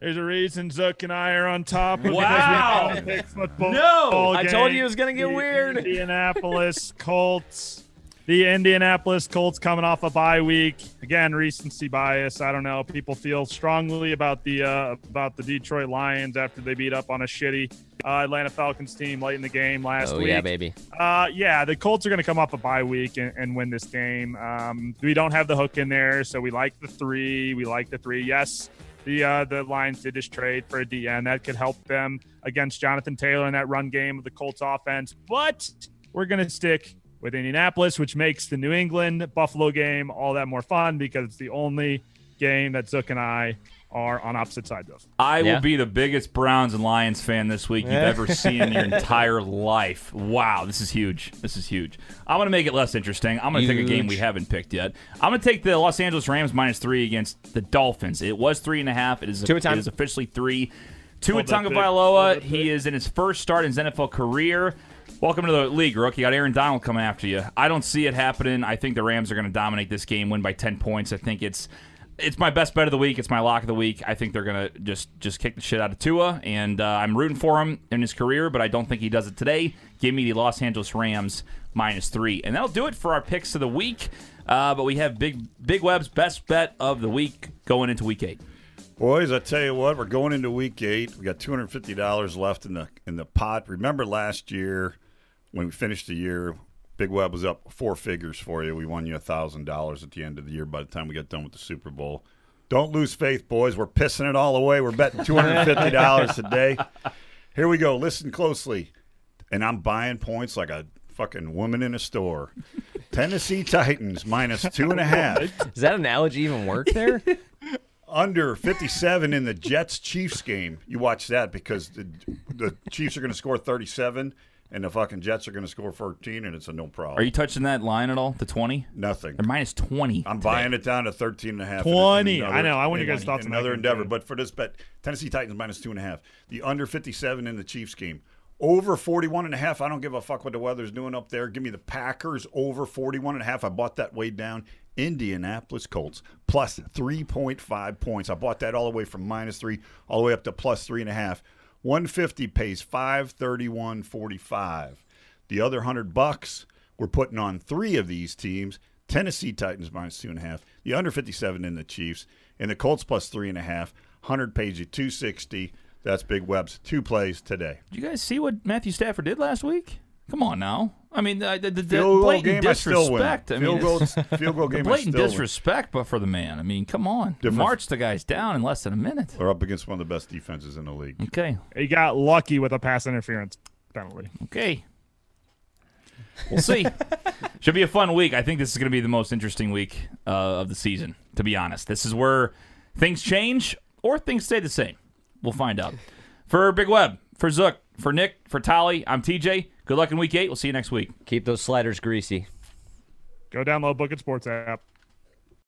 There's a reason Zook and I are on top. of Wow. football No. I told you it was gonna get The weird. Indianapolis Colts. The Indianapolis Colts coming off a bye week. Again, recency bias. I don't know. People feel strongly about the uh, about the Detroit Lions after they beat up on a shitty uh, Atlanta Falcons team late in the game last Oh week. yeah, baby. Uh, yeah, the Colts are going to come off a bye week and, and win this game. Um, we don't have the hook in there, so we like the three. We like the three. Yes, the uh, the Lions did just trade for a DN that could help them against Jonathan Taylor in that run game of the Colts offense, but we're going to stick with Indianapolis, which makes the New England Buffalo game all that more fun because it's the only game that Zook and I are on opposite sides of. I Yeah. will be the biggest Browns and Lions fan this week you've ever seen in your entire life. Wow, this is huge. This is huge. I'm going to make it less interesting. I'm going to take a game we haven't picked yet. I'm going to take the Los Angeles Rams minus three against the Dolphins. It was three and a half. It is, Tua it time. officially three. Tua Hold that pick. Tagovailoa, he is in his first start in his NFL career. Welcome to the league, Rook. You got Aaron Donald coming after you. I don't see it happening. I think the Rams are going to dominate this game, win by 10 points. I think it's it's my best bet of the week. It's my lock of the week. I think they're gonna just just kick the shit out of Tua, and uh, I'm rooting for him in his career, but I don't think he does it today. Give me the Los Angeles Rams minus three, and that'll do it for our picks of the week. Uh, but we have big Big Web's best bet of the week going into week eight. Boys, I tell you what, we're going into week eight. We got two hundred fifty dollars left in the in the pot. Remember last year when we finished the year, Big Web was up four figures for you. We won you a thousand dollars at the end of the year. By the time we got done with the Super Bowl, don't lose faith, boys. We're pissing it all away. We're betting two hundred fifty dollars a day. Here we go. Listen closely, and I'm buying points like a fucking woman in a store. Tennessee Titans minus two and a half. Does that analogy even work there? under 57 in the Jets Chiefs game. You watch that because the, the Chiefs are going to score 37 and the fucking Jets are going to score 14 and it's a no problem. Are you touching that line at all? The twenty Nothing. or minus twenty? I'm buying it down to 13 and a half. 20. In I know. I want your in- guys' thoughts in on Another endeavor. too. But for this bet, Tennessee Titans minus two and a half. The under 57 in the Chiefs game. Over 41 and a half. I don't give a fuck what the weather's doing up there. Give me the Packers over 41 and a half. I bought that way down. Indianapolis Colts plus 3.5 points. I bought that all the way from minus three all the way up to plus three and a half. 150 pays 531.45. The other 100 bucks we're putting on three of these teams. Tennessee Titans minus two and a half. The under 57 in the Chiefs. And the Colts plus three and a half. 100 pays you 260. That's Big Web's two plays today. Did you guys see what Matthew Stafford did last week? Come on now. I mean, the, the, the, the Field goal blatant game, I still win. disrespect. I Field mean, goal, it's- field goal game, blatant still win. disrespect, but for the man. I mean, come on. Different- March the guys down in less than a minute. They're up against one of the best defenses in the league. Okay. He got lucky with a pass interference penalty. Okay. We'll see. Should be a fun week. I think this is going to be the most interesting week uh, of the season, to be honest. This is where things change or things stay the same. We'll find out. For Big Web, for Zook, for Nick, for Tolly, I'm TJ. Good luck in week eight. We'll see you next week. Keep those sliders greasy. Go download Book It Sports app.